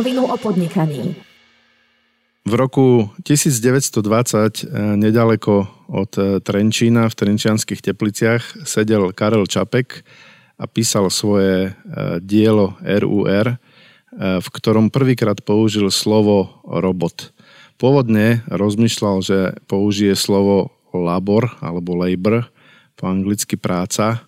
rovinu o podnikaní. V roku 1920 eh, nedaleko od eh, Trenčína v Trenčianských tepliciach sedel Karel Čapek a písal svoje eh, dielo RUR, v ktorom prvýkrát použil slovo robot. Pôvodne rozmýšľal, že použije slovo labor alebo labor, po anglicky práca,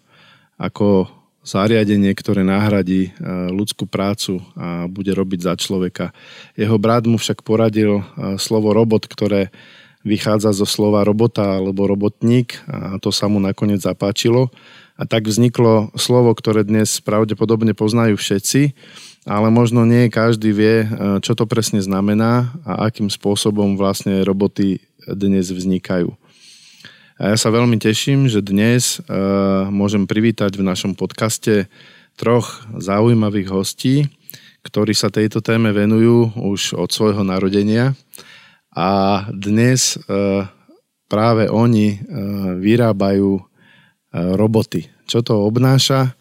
ako zariadenie, ktoré nahradí e, ľudskú prácu a bude robiť za človeka. Jeho brat mu však poradil e, slovo robot, ktoré vychádza zo slova robota alebo robotník a to sa mu nakoniec zapáčilo. A tak vzniklo slovo, ktoré dnes pravdepodobne poznajú všetci, ale možno nie každý vie, e, čo to presne znamená a akým spôsobom vlastne roboty dnes vznikajú. A ja sa veľmi teším, že dnes uh, môžem privítať v našom podcaste troch zaujímavých hostí, ktorí sa tejto téme venujú už od svojho narodenia. A dnes uh, práve oni uh, vyrábajú roboty. Čo to obnáša?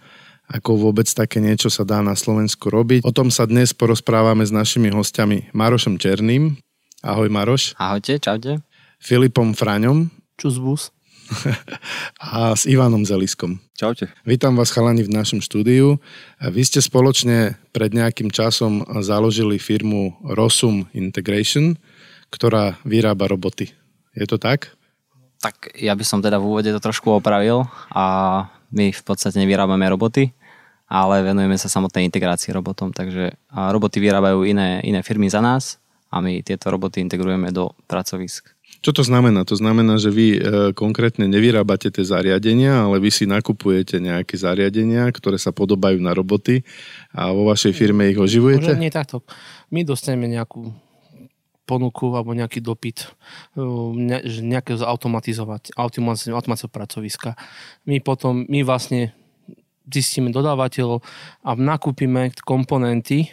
Ako vôbec také niečo sa dá na Slovensku robiť? O tom sa dnes porozprávame s našimi hostiami Marošom Černým. Ahoj Maroš. Ahojte, čaute. Filipom Fraňom. Čusbus. a s Ivanom Zeliskom. Čaute. Vítam vás chalani v našom štúdiu. Vy ste spoločne pred nejakým časom založili firmu Rosum Integration, ktorá vyrába roboty. Je to tak? Tak ja by som teda v úvode to trošku opravil a my v podstate nevyrábame roboty, ale venujeme sa samotnej integrácii robotom, takže roboty vyrábajú iné, iné firmy za nás a my tieto roboty integrujeme do pracovisk. Čo to znamená? To znamená, že vy e, konkrétne nevyrábate tie zariadenia, ale vy si nakupujete nejaké zariadenia, ktoré sa podobajú na roboty a vo vašej firme ich oživujete? Môže nie takto. My dostaneme nejakú ponuku alebo nejaký dopyt e, ne, nejaké zautomatizovať, automatizáciu pracoviska. My potom, my vlastne zistíme dodávateľov a nakúpime komponenty,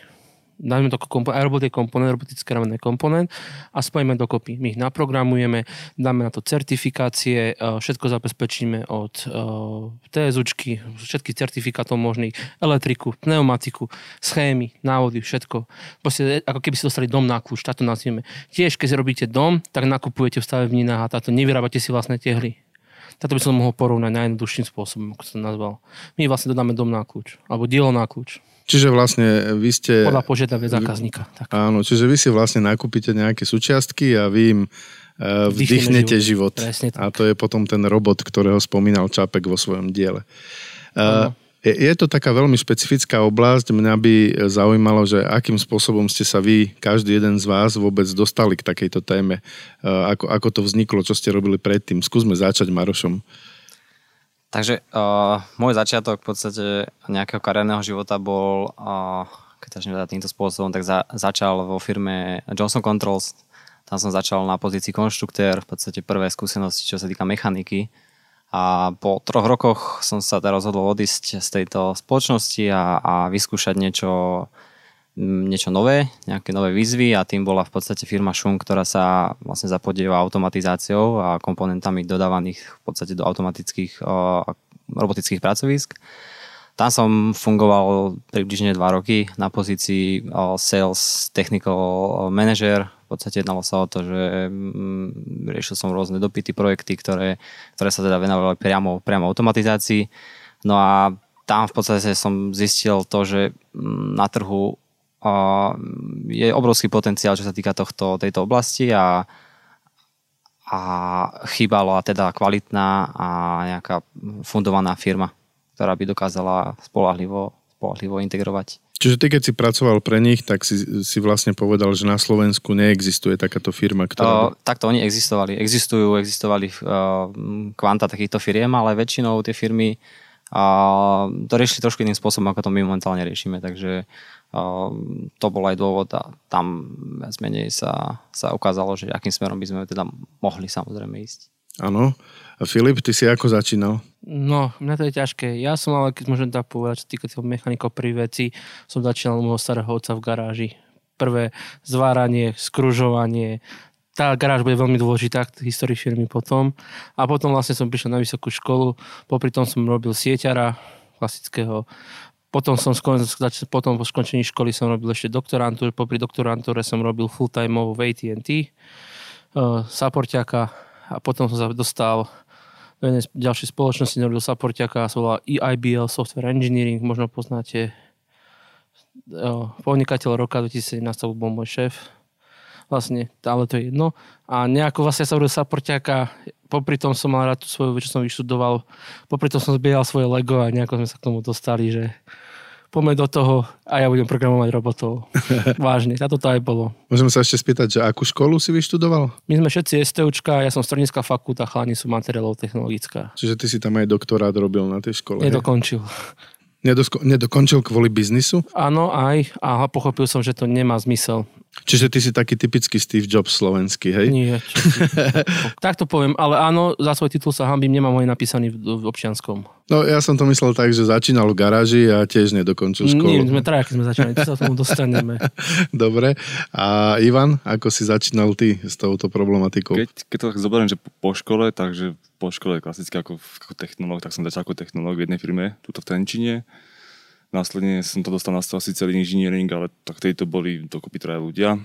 dáme to komponent, robotický komponent, robotické ravené komponent a spojíme dokopy. My ich naprogramujeme, dáme na to certifikácie, e, všetko zabezpečíme od e, TSUčky, všetkých certifikátov možných, elektriku, pneumatiku, schémy, návody, všetko. Proste ako keby si dostali dom na kľúč, táto nazvieme. Tiež, keď robíte dom, tak nakupujete v stavebninách a táto nevyrábate si vlastné tehly. Táto by som mohol porovnať najjednoduchším spôsobom, ako som nazval. My vlastne dodáme dom na kľúč, alebo dielo na kľúč. Čiže vlastne vy ste... Podľa požiadavie zákazníka. Tak. Áno, čiže vy si vlastne nakúpite nejaké súčiastky a vy im uh, vdychnete život. život. A to je potom ten robot, ktorého spomínal Čapek vo svojom diele. Uh, je, je to taká veľmi špecifická oblasť. Mňa by zaujímalo, že akým spôsobom ste sa vy, každý jeden z vás, vôbec dostali k takejto téme. Uh, ako, ako to vzniklo, čo ste robili predtým. Skúsme začať Marošom. Takže uh, môj začiatok v podstate nejakého kariérneho života bol, uh, keď začnem teda týmto spôsobom, tak za, začal vo firme Johnson Controls. Tam som začal na pozícii konštruktér, v podstate prvé skúsenosti, čo sa týka mechaniky. A po troch rokoch som sa teda rozhodol odísť z tejto spoločnosti a, a vyskúšať niečo, niečo nové, nejaké nové výzvy a tým bola v podstate firma Šum, ktorá sa vlastne zapodieva automatizáciou a komponentami dodávaných v podstate do automatických robotických pracovisk. Tam som fungoval približne 2 roky na pozícii sales technical manager. V podstate jednalo sa o to, že um, riešil som rôzne dopity, projekty, ktoré, ktoré sa teda venovali priamo, priamo automatizácii. No a tam v podstate som zistil to, že na trhu a je obrovský potenciál, čo sa týka tohto, tejto oblasti a, a chýbala teda kvalitná a nejaká fundovaná firma, ktorá by dokázala spolahlivo, spolahlivo integrovať. Čiže ty, keď si pracoval pre nich, tak si, si vlastne povedal, že na Slovensku neexistuje takáto firma, ktorá... Uh, takto oni existovali. Existujú, existovali uh, kvanta takýchto firiem, ale väčšinou tie firmy uh, to riešili trošku iným spôsobom, ako to my momentálne riešime. Takže Ehm, to bol aj dôvod a tam viac menej sa, sa ukázalo, že akým smerom by sme teda mohli samozrejme ísť. Áno. A Filip, ty si ako začínal? No, mňa to je ťažké. Ja som ale, keď môžem tak povedať, čo týka tých mechanikov pri veci, som začínal môjho starého otca v garáži. Prvé zváranie, skružovanie, tá garáž bude veľmi dôležitá v histórii firmy potom. A potom vlastne som prišiel na vysokú školu, popri tom som robil sieťara klasického Potom som skon, potom po skončení školy som robil ešte doktorantúru, popri doktorantúre som robil full-time v AT&T, uh, supportiaka a potom som sa dostal do jednej ďalšej spoločnosti, robil supportiaka a sa volá EIBL Software Engineering, možno poznáte uh, podnikateľ roka 2017 bol môj šéf, vlastne, ale to je jedno. A nejako vlastne sa robil supportiaka, popri tom som mal rád tú svoju, čo som vyštudoval, popri tom som zbieral svoje Lego a nejako sme sa k tomu dostali, že poďme do toho a ja budem programovať robotov. Vážne, na to aj bolo. Môžem sa ešte spýtať, že akú školu si vyštudoval? My sme všetci STUčka, ja som strojnická fakulta, chalani sú materiálov technologická. Čiže ty si tam aj doktorát robil na tej škole. Nedokončil. Nedosko- nedokončil kvôli biznisu? Áno, aj. A pochopil som, že to nemá zmysel. Čiže ty si taký typický Steve Jobs slovenský, hej? Nie. Čo tak to poviem, ale áno, za svoj titul sa hambím, nemám ho aj napísaný v, v občianskom. No ja som to myslel tak, že začínal v garáži a tiež nedokončil školu. Nie, sme traja, keď sme začínali, to sa tomu dostaneme. Dobre. A Ivan, ako si začínal ty s touto problematikou? Keď, keď to tak zoberiem, že po škole, takže po škole klasicky ako, ako technológ, tak som začal ako technológ v jednej firme, tuto v Trenčine. Následne som to dostal na asi celý inžiniering, ale tak to boli dokopy traja ľudia.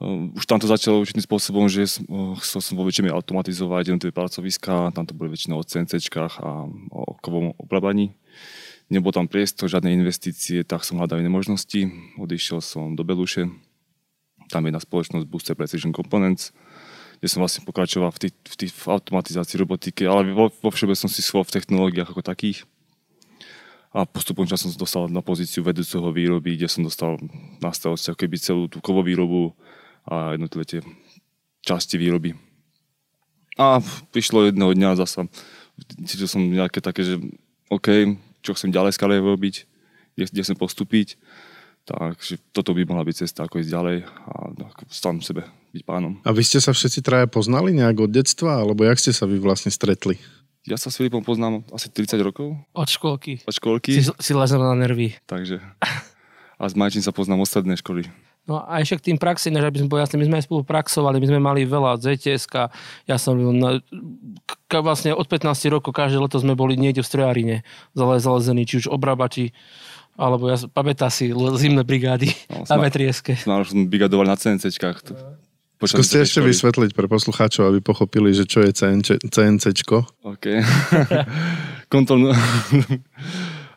Ehm, už tam to začalo určitým spôsobom, že chcel som vo väčšine automatizovať jednotlivé pracoviska, tam to boli väčšinou o CNCčkách a o kovom obrábaní. Nebol tam priestor, žiadne investície, tak som hľadal iné možnosti. Odišiel som do Beluše, tam je jedna spoločnosť Booster Precision Components, kde som vlastne pokračoval v, tý, v, tý, v automatizácii robotiky, ale vo, vo všeobecnosti svoj v technológiách ako takých a postupom časom som dostal na pozíciu vedúceho výroby, kde som dostal na starosti ako keby celú tú kovovýrobu a jednotlivé tie časti výroby. A prišlo jedného dňa zasa, cítil som nejaké také, že OK, čo chcem ďalej s robiť, kde, kde chcem postúpiť, takže toto by mohla byť cesta, ako ísť ďalej a sám sebe byť pánom. A vy ste sa všetci traja poznali nejak od detstva, alebo jak ste sa vy vlastne stretli? Ja sa s Filipom poznám asi 30 rokov. Od školky. Od školky. Si, si na nervy. Takže. A s Majčím sa poznám ostatné školy. No a ešte k tým praxi, než aby sme boli jasní, my sme aj spolu praxovali, my sme mali veľa ZTS, ja som na, k, vlastne od 15 rokov každé leto sme boli niekde v strojárine zalezení, či už obrábači, alebo ja, pamätá si zimné brigády no, na vetrieske. Sme brigadovali na CNCčkách. Skúste ešte školy. vysvetliť pre poslucháčov, aby pochopili, že čo je CNC, CNCčko. OK. Kontrolno...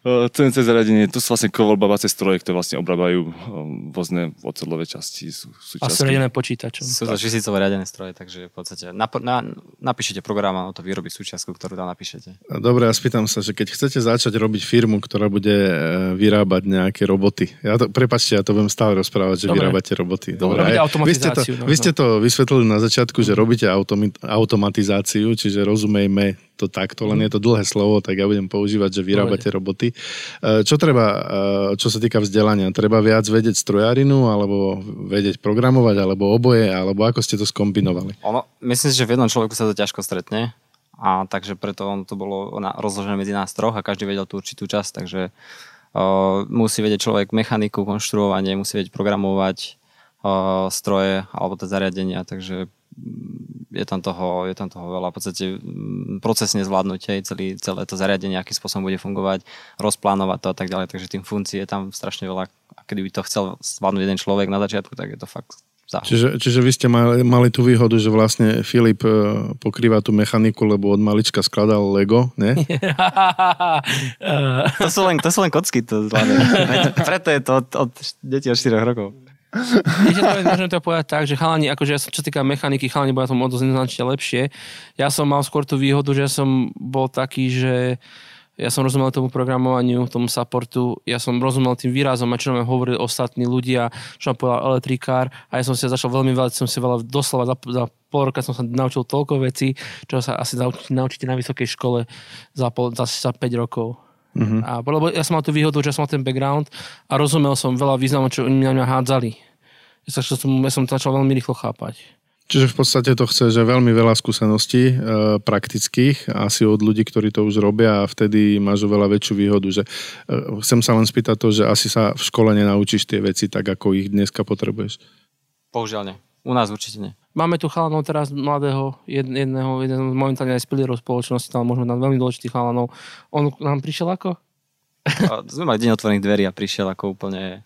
CNC zariadenie, to sú vlastne kovolbavacie stroje, ktoré vlastne obrábajú um, vozné ocelové časti. Sú, sú a sú riadené počítačom. Sú to tisícové riadené stroje, takže v podstate nap- na, napíšete program a to vyrobí súčiastku, ktorú tam napíšete. Dobre, ja spýtam sa, že keď chcete začať robiť firmu, ktorá bude e, vyrábať nejaké roboty, ja to, prepačte, ja to budem stále rozprávať, že Dobre. vyrábate roboty. Dobre, Dobre. Vy ste, to, no, vy ste to vysvetlili na začiatku, že robíte automatizáciu, čiže rozumejme to takto, len je to dlhé slovo, tak ja budem používať, že vyrábate roboty. E, čo treba, e, čo sa týka vzdelania? Treba viac vedieť strojárinu, alebo vedieť programovať, alebo oboje, alebo ako ste to skombinovali? Ono, myslím si, že v jednom človeku sa to ťažko stretne, a takže preto on to bolo rozložené medzi nás troch a každý vedel tú určitú časť, takže uh, musí vedieť človek mechaniku, konštruovanie, musí vedieť programovať uh, stroje alebo tie zariadenia, takže je tam toho, je tam toho veľa. V podstate mm, procesne zvládnutie celý, celé to zariadenie, akým spôsobom bude fungovať, rozplánovať to a tak ďalej. Takže tým funkcií je tam strašne veľa. A kedy by to chcel zvládnuť jeden človek na začiatku, tak je to fakt Čiže, čiže vy ste mali, mali tú výhodu, že vlastne Filip e, pokrýva tú mechaniku, lebo od malička skladal Lego, ne? to, sú len, to sú len kocky, to Preto je to od, od detí od 4 rokov. Viete, to môžem to povedať tak, že chalani, akože ja som, čo týka mechaniky, chalani boli na tom odozneznačne lepšie. Ja som mal skôr tú výhodu, že som bol taký, že ja som rozumel tomu programovaniu, tomu supportu, ja som rozumel tým výrazom a čo nám hovorili ostatní ľudia, čo nám povedal elektrikár a ja som sa začal veľmi veľa, som si veľa doslova za, za pol roka som sa naučil toľko vecí, čo sa asi naučíte na vysokej škole za, pol, za, za 5 rokov. Uh-huh. A, lebo ja som mal tú výhodu, že som mal ten background a rozumel som veľa významov, čo oni na mňa hádzali. Ja, som, ja som to začal veľmi rýchlo chápať. Čiže v podstate to chce, že veľmi veľa skúseností e, praktických, asi od ľudí, ktorí to už robia a vtedy máš oveľa väčšiu výhodu. Že, e, chcem sa len spýtať to, že asi sa v škole nenaučíš tie veci tak, ako ich dneska potrebuješ. Bohužiaľ nie. U nás určite nie. Máme tu chalanov teraz mladého, jedného, jedného momentálne aj z pilierov spoločnosti, tam možno nám veľmi dôležitých chalanov. On nám prišiel ako? A sme mali deň otvorených dverí a prišiel ako úplne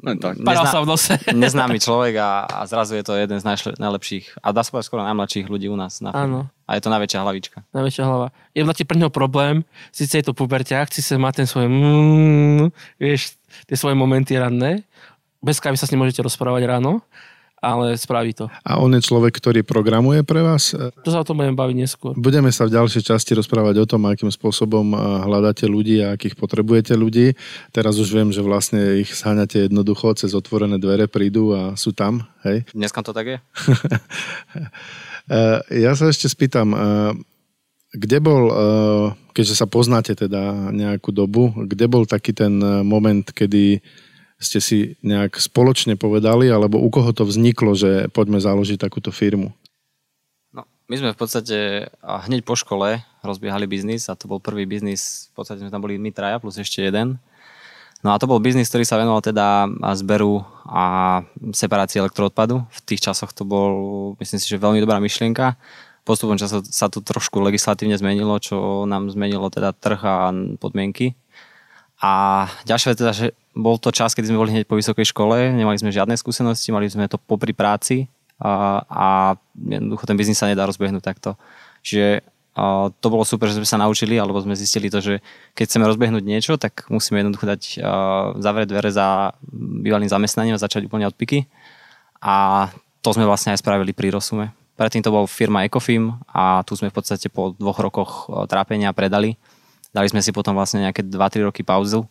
Len tak. Sa v nose. neznámy človek a, a zrazu je to jeden z najšle, najlepších a dá sa povedať skoro najmladších ľudí u nás. Na Áno. A je to najväčšia hlavička. Najväčšia hlava. Je vlastne pre neho problém, síce je to puberťák, síce má ten svoj mm, vieš, tie svoje momenty ranné. Bez kávy sa s ním môžete rozprávať ráno, ale spraví to. A on je človek, ktorý programuje pre vás? To sa o tom budem baviť neskôr. Budeme sa v ďalšej časti rozprávať o tom, akým spôsobom hľadáte ľudí a akých potrebujete ľudí. Teraz už viem, že vlastne ich zháňate jednoducho, cez otvorené dvere prídu a sú tam, hej? Dneska to tak je? Eh, Ja sa ešte spýtam, eh, kde bol, eh, keďže sa poznáte teda nejakú dobu, kde bol taký ten moment, kedy ste si nejak spoločne povedali, alebo u koho to vzniklo, že poďme založiť takúto firmu? No, my sme v podstate hneď po škole rozbiehali biznis a to bol prvý biznis, v podstate sme tam boli my traja plus ešte jeden. No a to bol biznis, ktorý sa venoval teda zberu a separácii elektroodpadu. V tých časoch to bol, myslím si, že veľmi dobrá myšlienka. Postupom času sa to trošku legislatívne zmenilo, čo nám zmenilo teda trh a podmienky. A ďalšia vec teda, že bol to čas, kedy sme boli hneď po vysokej škole, nemali sme žiadne skúsenosti, mali sme to popri práci a, a jednoducho ten biznis sa nedá rozbehnúť takto. Čiže a to bolo super, že sme sa naučili, alebo sme zistili to, že keď chceme rozbehnúť niečo, tak musíme jednoducho dať a, zavrieť dvere za bývalým zamestnaním a začať úplne od piky. A to sme vlastne aj spravili pri Rosume. Predtým to bol firma Ecofim a tu sme v podstate po dvoch rokoch trápenia predali. Dali sme si potom vlastne nejaké 2-3 roky pauzu.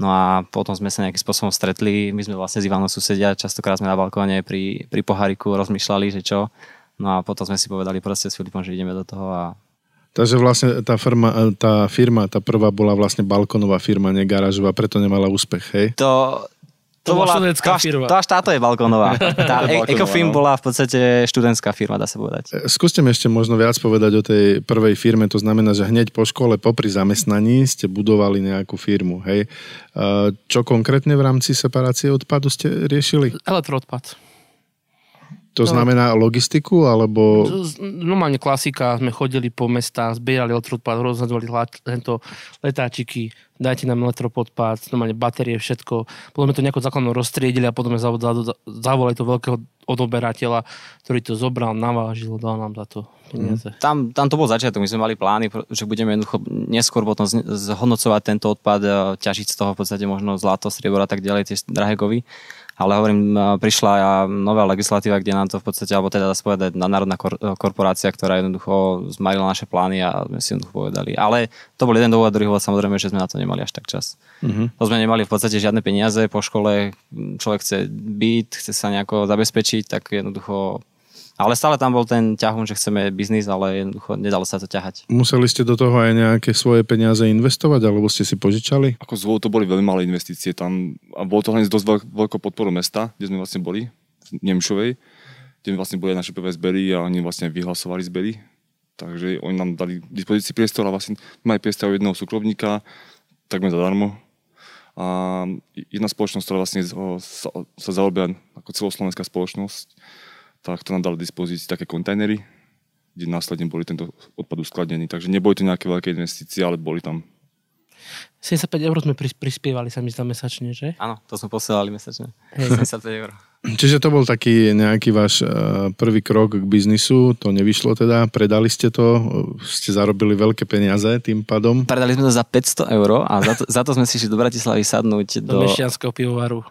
No a potom sme sa nejakým spôsobom stretli. My sme vlastne s Ivanom susedia, častokrát sme na balkóne pri, pri poháriku rozmýšľali, že čo. No a potom sme si povedali proste s Filipom, že ideme do toho a Takže vlastne tá firma, tá firma, tá prvá bola vlastne balkonová firma, nie garážová, preto nemala úspech, hej? To, To bola bola študentská to až, firma. To až táto je balkónová. Tá To je e- no. bola v podstate študentská firma, dá sa povedať. E, Skúste mi ešte možno viac povedať o tej prvej firme, to znamená, že hneď po škole, popri zamestnaní ste budovali nejakú firmu, hej? E, Čo konkrétne v rámci separácie odpadu ste riešili? Elektroodpad. To No. znamená logistiku, alebo... Normálne klasika, sme chodili po mestách, zbierali elektroodpad, rozhadzovali tento letáčiky, dajte nám elektropodpad, normálne batérie, všetko. Potom sme to nejako základno rozstriedili a potom sme zav- zav- zavolali to veľkého odoberateľa, ktorý to zobral, navážil, dal nám za to peniaze. Tam, tam to bol začiatok, my sme mali plány, že budeme jednoducho neskôr potom zhodnocovať tento odpad, e, ťažiť z toho v podstate možno zlato, striebor a tak ďalej, tie drahé kovy. Ale hovorím, e, prišla nová legislatíva, kde nám to v podstate, alebo teda dá sa povedať, národná kor- korporácia, ktorá jednoducho zmarila naše plány a sme si jednoducho povedali. Ale to bol jeden dôvod, druhý dôvod samozrejme, že sme na to nemali až tak čas. Uh-huh. To sme nemali v podstate žiadne peniaze po škole, človek chce byť, chce sa nejako zabezpečiť, tak jednoducho... Ale stále tam bol ten ťahun, že chceme biznis, ale jednoducho nedalo sa to ťahať. Museli ste do toho aj nejaké svoje peniaze investovať, alebo ste si požičali? Ako zvol, to boli veľmi malé investície tam a bolo to hlavne s dosť veľk, veľkou podporou mesta, kde sme vlastne boli, v Nemšovej, kde vlastne boli aj naše prvé zbery a oni vlastne vyhlasovali zbery. Takže oni nám dali k dispozícii priestor a vlastne mali priestor jedného súkromníka, takmer zadarmo. A jedna spoločnosť, ktorá vlastne sa, sa zaoberá ako celoslovenská spoločnosť, tak to nám dala k dispozícii také kontajnery, kde následne boli tento odpad uskladnený. Takže neboli to nejaké veľké investície, ale boli tam 75 eur sme pris- prispievali sa mi zdá mesačne, že? Áno, to sme posielali mesačne. Hej. 75 eur. Čiže to bol taký nejaký váš eh, prvý krok k biznisu, to nevyšlo teda, predali ste to, ste zarobili veľké peniaze tým pádom. Predali sme to za 500 eur a za to, za to sme si išli do Bratislavy sadnúť Do, do... Mešťanského pivovaru.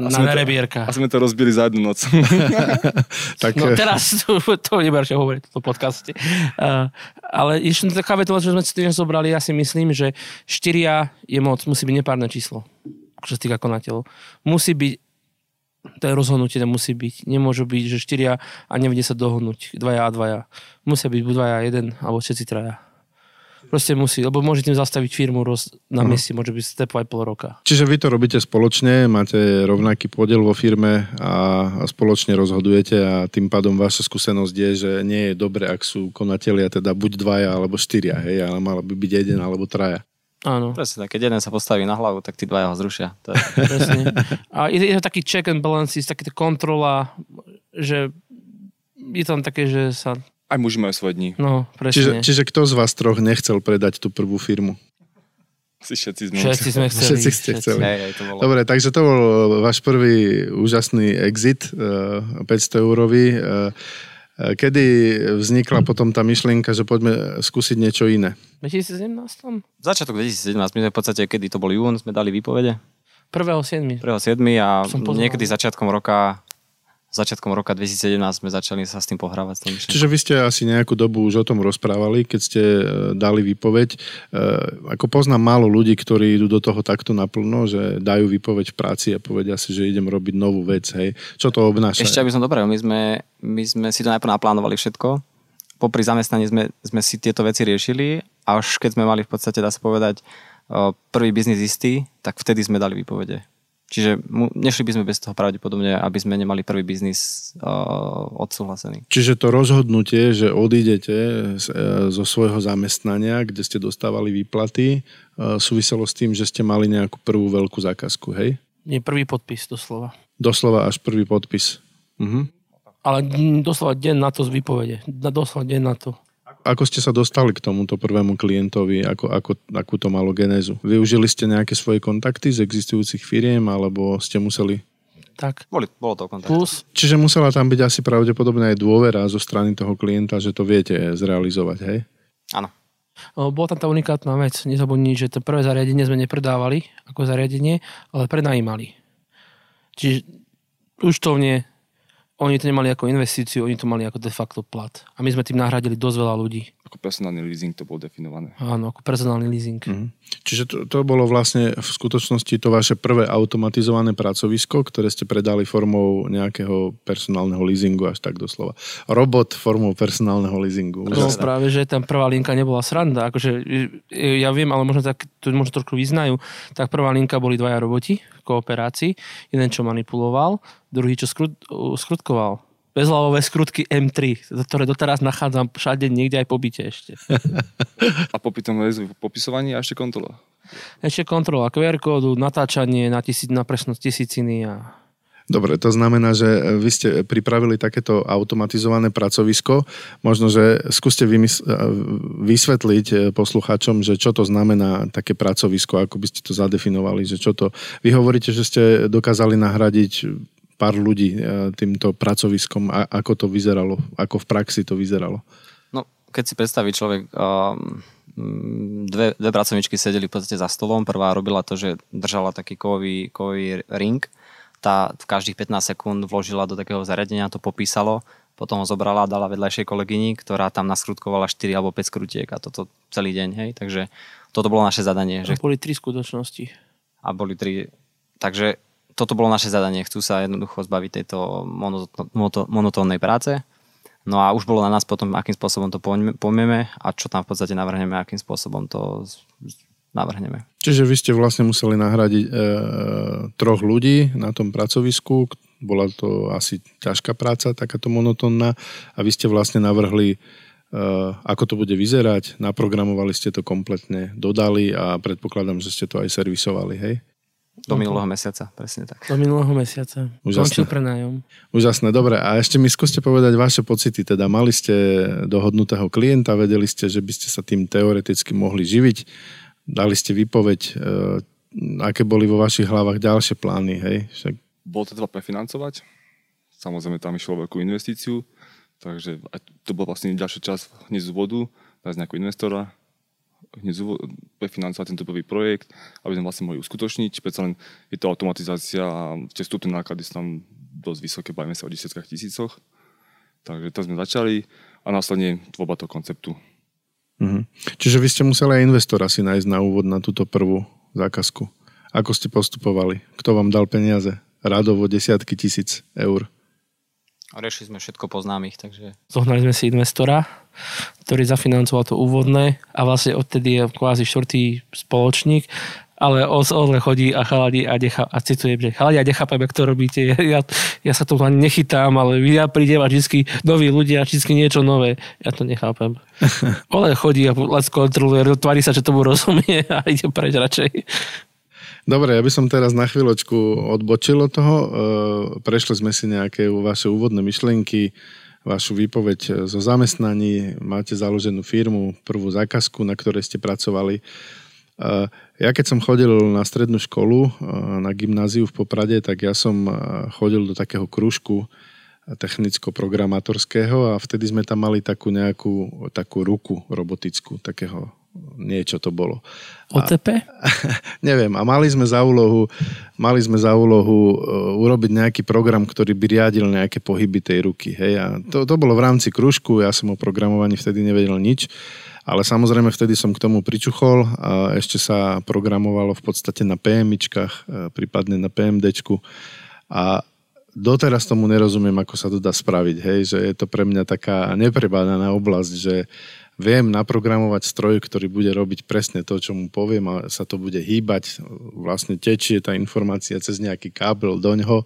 A Na nerebierka. a sme to rozbili za jednu noc. Tak, No eh, teraz to, to neber, čo hovoriť v podcaste. Uh, ale ešte taká vec, že sme si tým zobrali, ja si myslím, že štyria je moc, musí byť nepárne číslo, čo sa týka konateľov. Musí byť, to je rozhodnutie, musí byť. Nemôžu byť, že štyria a nevedie sa dohodnúť, dvaja a dvaja. Musia byť buď dvaja a jeden, alebo všetci traja. Proste musí, lebo môže tým zastaviť firmu roz, na mieste, môže byť step aj pol roka. Čiže vy to robíte spoločne, máte rovnaký podiel vo firme a, a spoločne rozhodujete a tým pádom vaša skúsenosť je, že nie je dobre, ak sú konatelia teda buď dvaja alebo štyria, hej, ale mal by byť jeden alebo traja. Áno. Presne, tak, keď jeden sa postaví na hlavu, tak tí dvaja ho zrušia. To je... Presne. A je, je to taký check and balances, taký kontrola, že je tam také, že sa... Aj muži majú svoje dni. No, Čiže, presne. čiže kto z vás troch nechcel predať tú prvú firmu? Si všetci sme Všetci sme chceli. Všetci ste chceli. Hej, hej, to bolo. Dobre, takže to bol váš prvý úžasný exit, eh, 500 eurový. Eh, eh, Kedy vznikla potom tá myšlienka, že poďme skúsiť niečo iné? V 2017? Začiatok 2017, my sme v podstate, kedy to bol jún, sme dali výpovede. 1.7. 1.7. a niekedy začiatkom roka začiatkom roka 2017 sme začali sa s tým pohrávať. S myšlienkou. Čiže vy ste asi nejakú dobu už o tom rozprávali, keď ste eh, dali výpoveď. Eh, Ako poznám málo ľudí, ktorí idú do toho takto naplno, že dajú výpoveď v práci a povedia si, že idem robiť novú vec. Hej. Čo to obnáša? Ešte, aby som dobre, my sme, my sme si to najprv naplánovali všetko. Popri zamestnaní sme, sme si tieto veci riešili a až keď sme mali v podstate, dá sa povedať, o, prvý biznis istý, tak vtedy sme dali výpovede. Čiže nešli by sme bez toho pravdepodobne, aby sme nemali prvý biznis o, odsúhlasený. Čiže to rozhodnutie, že odídete z- e, zo svojho zamestnania, kde ste dostávali výplaty, e, súviselo s tým, že ste mali nejakú prvú veľkú zákazku, hej? Nie, prvý podpis doslova. Doslova až prvý podpis. Mhm. Ale doslova deň na to z výpovede. Na- Doslova deň na to. Ako ste sa dostali k tomuto prvému klientovi, ako, ako, akú to malo genézu? Využili ste nejaké svoje kontakty z existujúcich firiem, alebo ste museli... Tak. Boli, bolo to kontakt. Plus, Čiže musela tam byť asi pravdepodobne aj dôvera zo strany toho klienta, že to viete zrealizovať, hej? Áno. bola tam tá unikátna vec. Nezabudni, že to prvé zariadenie sme nepredávali ako zariadenie, ale prenajímali. Čiže účtovne oni to nemali ako investíciu, oni to mali ako de facto plat. A my sme tým nahradili dosť veľa ľudí. Ako personálny leasing to bolo definované. Áno, ako personálny leasing. Mhm. Čiže to, to bolo vlastne v skutočnosti to vaše prvé automatizované pracovisko, ktoré ste predali formou nejakého personálneho leasingu, až tak doslova. Robot formou personálneho leasingu. No Úžasné. práve, že tam prvá linka nebola sranda. Akože, e, ja viem, ale možno tak, to možno trošku vyznajú. Tak prvá linka boli dvaja roboti v kooperácii. Jeden, čo manipuloval, druhý, čo skrut, skrutkoval. Bezhlavové skrutky M3, ktoré doteraz nachádzam všade niekde aj po byte ešte. A popri tom lezu popisovanie a ešte kontrola. Ešte kontrola QR kódu, natáčanie na, tisíc, na presnosť tisíciny a Dobre, to znamená, že vy ste pripravili takéto automatizované pracovisko. Možno, že skúste vymys- vysvetliť eh, poslucháčom, že čo to znamená také pracovisko, ako by ste to zadefinovali, že čo to... Vy hovoríte, že ste dokázali nahradiť pár ľudí eh, týmto pracoviskom. A ako to vyzeralo? Ako v praxi to vyzeralo? No, keď si predstaví človek, um, dve, dve pracovničky sedeli v podstate za stolom. Prvá robila to, že držala taký kový, kový ring. Tá v každých 15 sekúnd vložila do takého zariadenia, to popísalo, potom ho zobrala a dala vedľajšej kolegyni, ktorá tam naskrutkovala 4 alebo 5 skrutiek a toto celý deň, hej. Takže toto bolo naše zadanie. Že že... boli tri skutočnosti. a boli tri. Takže toto bolo naše zadanie. Chcú sa jednoducho zbaviť tejto monotónnej práce. No a už bolo na nás potom, akým spôsobom to pojmeme a čo tam v podstate navrhneme, akým spôsobom to navrhneme. Čiže vy ste vlastne museli nahradiť e, troch ľudí na tom pracovisku. Bola to asi ťažká práca, takáto monotónna. A vy ste vlastne navrhli, e, ako to bude vyzerať. Naprogramovali ste to kompletne, dodali a predpokladám, že ste to aj servisovali, hej? Do minulého mesiaca, presne tak. Do minulého mesiaca. Úžasné. Končil prenájom. Úžasné, dobre. A ešte mi skúste povedať vaše pocity. Teda mali ste dohodnutého klienta, vedeli ste, že by ste sa tým teoreticky mohli živiť. Dali ste výpoveď, e, aké boli vo vašich hlavách ďalšie plány, hej? Však Bolo to treba prefinancovať. Samozrejme tam išlo veľkú investíciu, takže to bol vlastne ďalší čas hneď z úvodu, nájsť nejakého investora, hneď prefinancovať tento prvý projekt, aby sme vlastne mohli uskutočniť. Predsa len je to automatizácia a tie vstupné náklady sú tam dosť vysoké, bavíme sa o desiatkách tisícoch. Takže to sme začali a následne tvorba toho konceptu. Mhm. Čiže vy ste museli aj investora si nájsť na úvod na túto prvú zákazku. Ako ste postupovali? Kto vám dal peniaze? Radovo desiatky tisíc eur. Riešili sme všetko poznámych, takže Zohnali sme si investora, ktorý zafinancoval to úvodné a vlastne odtedy je kvázi štvrtý spoločník, ale os odle chodí a chaladi a, decha, a citujem, že chaladi a nechápem, jak to robíte. Ja, ja, sa tu ani nechytám, ale ja prídem a vždy noví ľudia, vždy niečo nové. Ja to nechápem. Ole chodí a let's kontroluje, tvári sa, že tomu rozumie a ide preč radšej. Dobre, ja by som teraz na chvíľočku odbočil od toho. E, Prešli sme si nejaké vaše úvodné myšlienky, vašu výpoveď zo zamestnaní, máte založenú firmu, prvú zákazku, na ktorej ste pracovali. Ja keď som chodil na strednú školu, na gymnáziu v Poprade, tak ja som chodil do takého kružku technicko-programátorského a vtedy sme tam mali takú nejakú takú ruku robotickú, takého niečo to bolo. OTP? A, neviem, a mali sme za úlohu, mali sme za úlohu uh, urobiť nejaký program, ktorý by riadil nejaké pohyby tej ruky. Hej? A to, to bolo v rámci kružku, ja som o programovaní vtedy nevedel nič, ale samozrejme vtedy som k tomu pričuchol a ešte sa programovalo v podstate na PMIčkách, prípadne na PMDčku a doteraz tomu nerozumiem, ako sa to dá spraviť, hej, že je to pre mňa taká neprebádaná oblasť, že viem naprogramovať stroj, ktorý bude robiť presne to, čo mu poviem a sa to bude hýbať, vlastne tečie tá informácia cez nejaký kábel do ňoho.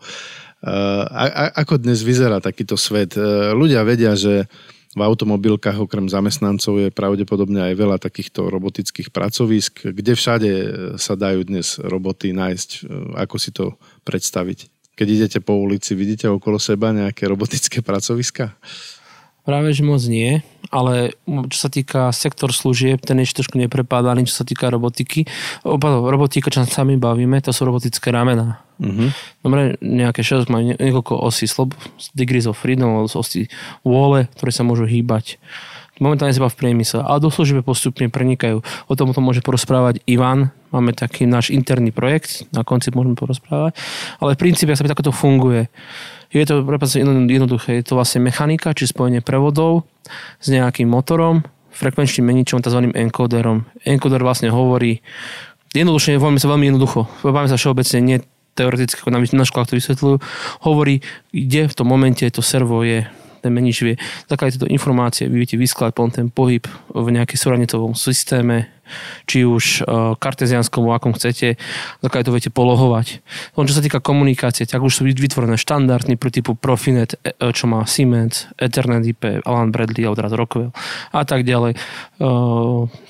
A, a, ako dnes vyzerá takýto svet? E, ľudia vedia, že v automobilkách okrem zamestnancov je pravdepodobne aj veľa takýchto robotických pracovisk. Kde všade sa dajú dnes roboty nájsť? E, ako si to predstaviť? Keď idete po ulici, vidíte okolo seba nejaké robotické pracoviska? Práve, že moc nie, ale čo sa týka sektor služieb, ten je trošku neprepádaný, čo sa týka robotiky. Opa, robotika, čo sa my bavíme, to sú robotické ramená. Uh-huh. Dobre, nejaké 6 majú niekoľko osí, slob, degrees of freedom, osí vôle, ktoré sa môžu hýbať momentálne sa v priemysle, ale do služby postupne prenikajú. O tom to môže porozprávať Ivan, máme taký náš interný projekt, na konci môžeme porozprávať, ale v princípe, sa takto funguje. Je to jednoduché, je to vlastne mechanika, či spojenie prevodov s nejakým motorom, frekvenčným meničom, tzv. encoderom. Encoder vlastne hovorí, jednoduše, voláme sa veľmi jednoducho, voláme sa všeobecne, nie teoreticky, ako na školách to vysvetľujú, hovorí, kde v tom momente to servo je ten menič vie zakladať tieto informácie, vy viete vyskladať potom ten pohyb v nejakej súradnicovom systéme, či už uh, kartezianskom, akom chcete, zakladať to viete polohovať. On, čo sa týka komunikácie, tak už sú vytvorené štandardy pri typu Profinet, e, e, čo má Siemens, Ethernet IP, Alan Bradley odraz Rockwell a tak ďalej.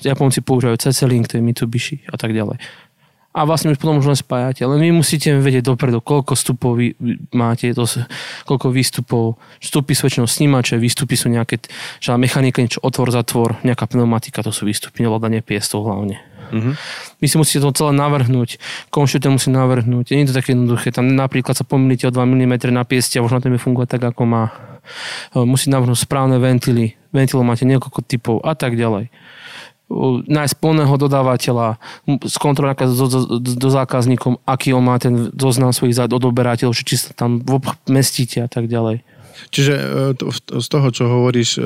Japonci používajú CC-Link, to je Mitsubishi a tak ďalej a vlastne už potom už len spájate. Len vy musíte vedieť dopredu, koľko vstupov vy máte, to, koľko výstupov. Vstupy sú väčšinou snímače, výstupy sú nejaké, že mechanika, niečo otvor, zatvor, nejaká pneumatika, to sú výstupy, nevládanie piestov hlavne. Mm-hmm. Vy si musíte to celé navrhnúť, konštruktор musí navrhnúť. Nie je to také jednoduché. Tam napríklad sa pomýlite o 2 mm na pieste a možno to fungovať tak, ako má. Musí navrhnúť správne ventily. Ventilov máte niekoľko typov a tak ďalej nájsť plného dodávateľa, skontrolovať do, do, do zákazníkom, aký on má ten zoznam svojich odoberateľov, či sa tam mestíte a tak ďalej. Čiže e, z toho, čo hovoríš, e,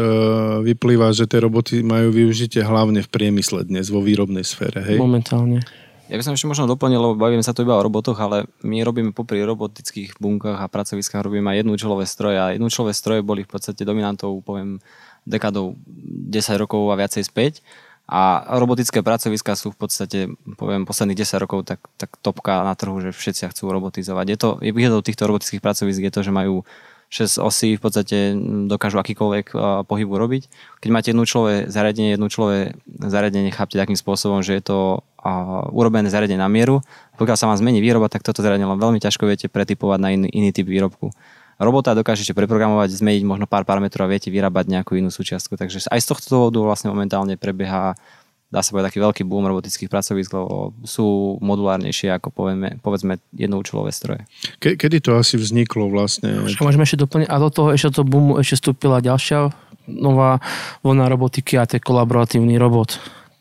vyplýva, že tie roboty majú využitie hlavne v priemysle dnes, vo výrobnej sfére, hej? Momentálne. Ja by som ešte možno doplnil, lebo bavíme sa tu iba o robotoch, ale my robíme popri robotických bunkách a pracoviskách robíme aj jednúčelové stroje a jednúčelové stroje boli v podstate dominantou, poviem, dekádou 10 rokov a viacej späť a robotické pracoviska sú v podstate, poviem, posledných 10 rokov tak, tak topka na trhu, že všetci chcú robotizovať. Je to, je výhodou týchto robotických pracovisk je to, že majú 6 osí, v podstate dokážu akýkoľvek pohybu robiť. Keď máte jednu človek zariadenie, jednu človek zariadenie, chápte takým spôsobom, že je to urobené zariadenie na mieru. Pokiaľ sa vám zmení výroba, tak toto zariadenie veľmi ťažko viete pretypovať na iný, iný typ výrobku robota dokážete preprogramovať, zmeniť možno pár parametrov a viete vyrábať nejakú inú súčiastku. Takže aj z tohto dôvodu vlastne momentálne prebieha dá sa povedať taký veľký boom robotických pracovisk, lebo sú modulárnejšie ako povieme, povedzme jednoučelové stroje. Ke, kedy to asi vzniklo vlastne? Môžeme ešte doplniť a do toho ešte to boomu ešte vstúpila ďalšia nová vlna robotiky a to je kolaboratívny robot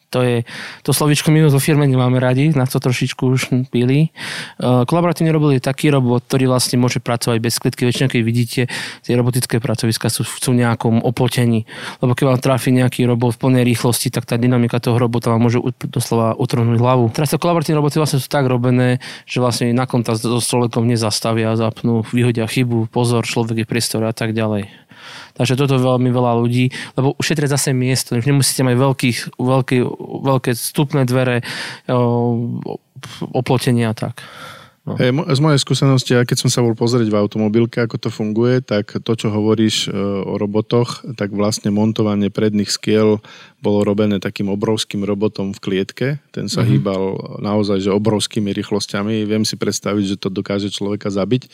to je, to slovičko my vo firme nemáme radi, na to trošičku už pili. Uh, kolaboratívne robot je taký robot, ktorý vlastne môže pracovať bez klitky. Väčšinou, keď vidíte, tie robotické pracoviska sú, sú v nejakom oplotení. Lebo keď vám trafi nejaký robot v plnej rýchlosti, tak tá dynamika toho robota vám môže doslova utrhnúť hlavu. Teraz to kolaboratívne roboty vlastne sú tak robené, že vlastne na kontakt so človekom nezastavia, zapnú, vyhodia chybu, pozor, človek je priestor a tak ďalej. Takže toto veľmi veľa ľudí, lebo ušetria zase miesto. Nemusíte mať veľkých, veľké, veľké vstupné dvere, oplotenia a tak. No. Hey, z mojej skúsenosti, aj keď som sa bol pozrieť v automobilke, ako to funguje, tak to, čo hovoríš e, o robotoch, tak vlastne montovanie predných skiel bolo robené takým obrovským robotom v klietke. Ten sa mm-hmm. hýbal naozaj že obrovskými rýchlosťami. Viem si predstaviť, že to dokáže človeka zabiť.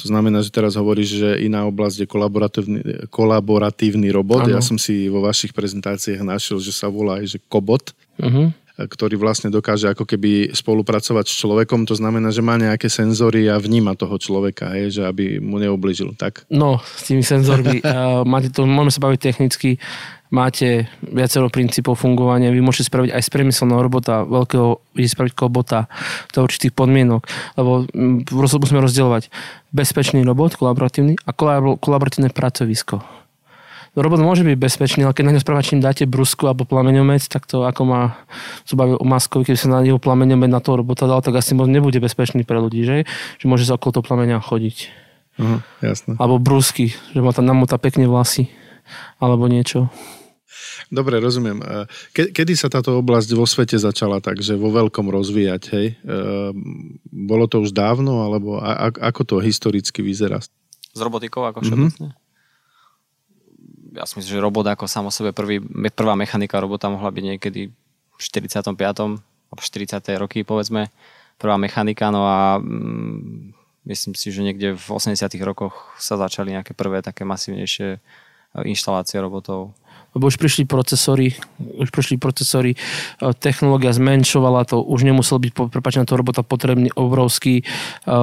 To znamená, že teraz hovoríš, že iná oblasť je kolaboratívny, kolaboratívny robot. Ano. Ja som si vo vašich prezentáciách našiel, že sa volá aj že kobot. Mm-hmm. Ktorý vlastne dokáže ako keby spolupracovať s človekom, to znamená, že má nejaké senzory a vníma toho človeka, hej, že aby mu neubližil, tak? No, s tými senzormi, uh, máte to, môžeme sa baviť technicky, máte viacero princípov fungovania, vy môžete spraviť aj z priemyselného robota, veľkého, viete spraviť kobota do určitých podmienok, lebo mm, musíme rozdielovať bezpečný robot, kolaboratívny a kolaboratívne pracovisko. Robot môže byť bezpečný, ale keď na ňo spravačím dáte brusku alebo plameňomec, tak to ako má, o maskovi, keď sa na neho plameňomet na toho robota dal, tak asi nebude bezpečný pre ľudí, že? Že môže sa okolo toho plameňa chodiť. Uh, jasné. Alebo brusky, že má tam namotá pekne vlasy. Alebo niečo. Dobre, rozumiem. Ke, kedy sa táto oblasť vo svete začala takže vo veľkom rozvíjať, hej? E, bolo to už dávno, alebo a, a, ako to historicky vyzerá? S robotikou ako všeobecne? Mm-hmm ja si myslím, že robot ako samo sebe prvý, prvá mechanika robota mohla byť niekedy v 45. alebo 40. roky povedzme prvá mechanika, no a mm, myslím si, že niekde v 80. rokoch sa začali nejaké prvé také masívnejšie e, inštalácie robotov. Lebo už prišli procesory, už prišli procesory, e, technológia zmenšovala to, už nemusel byť prepačená toho robota potrebný obrovský, e,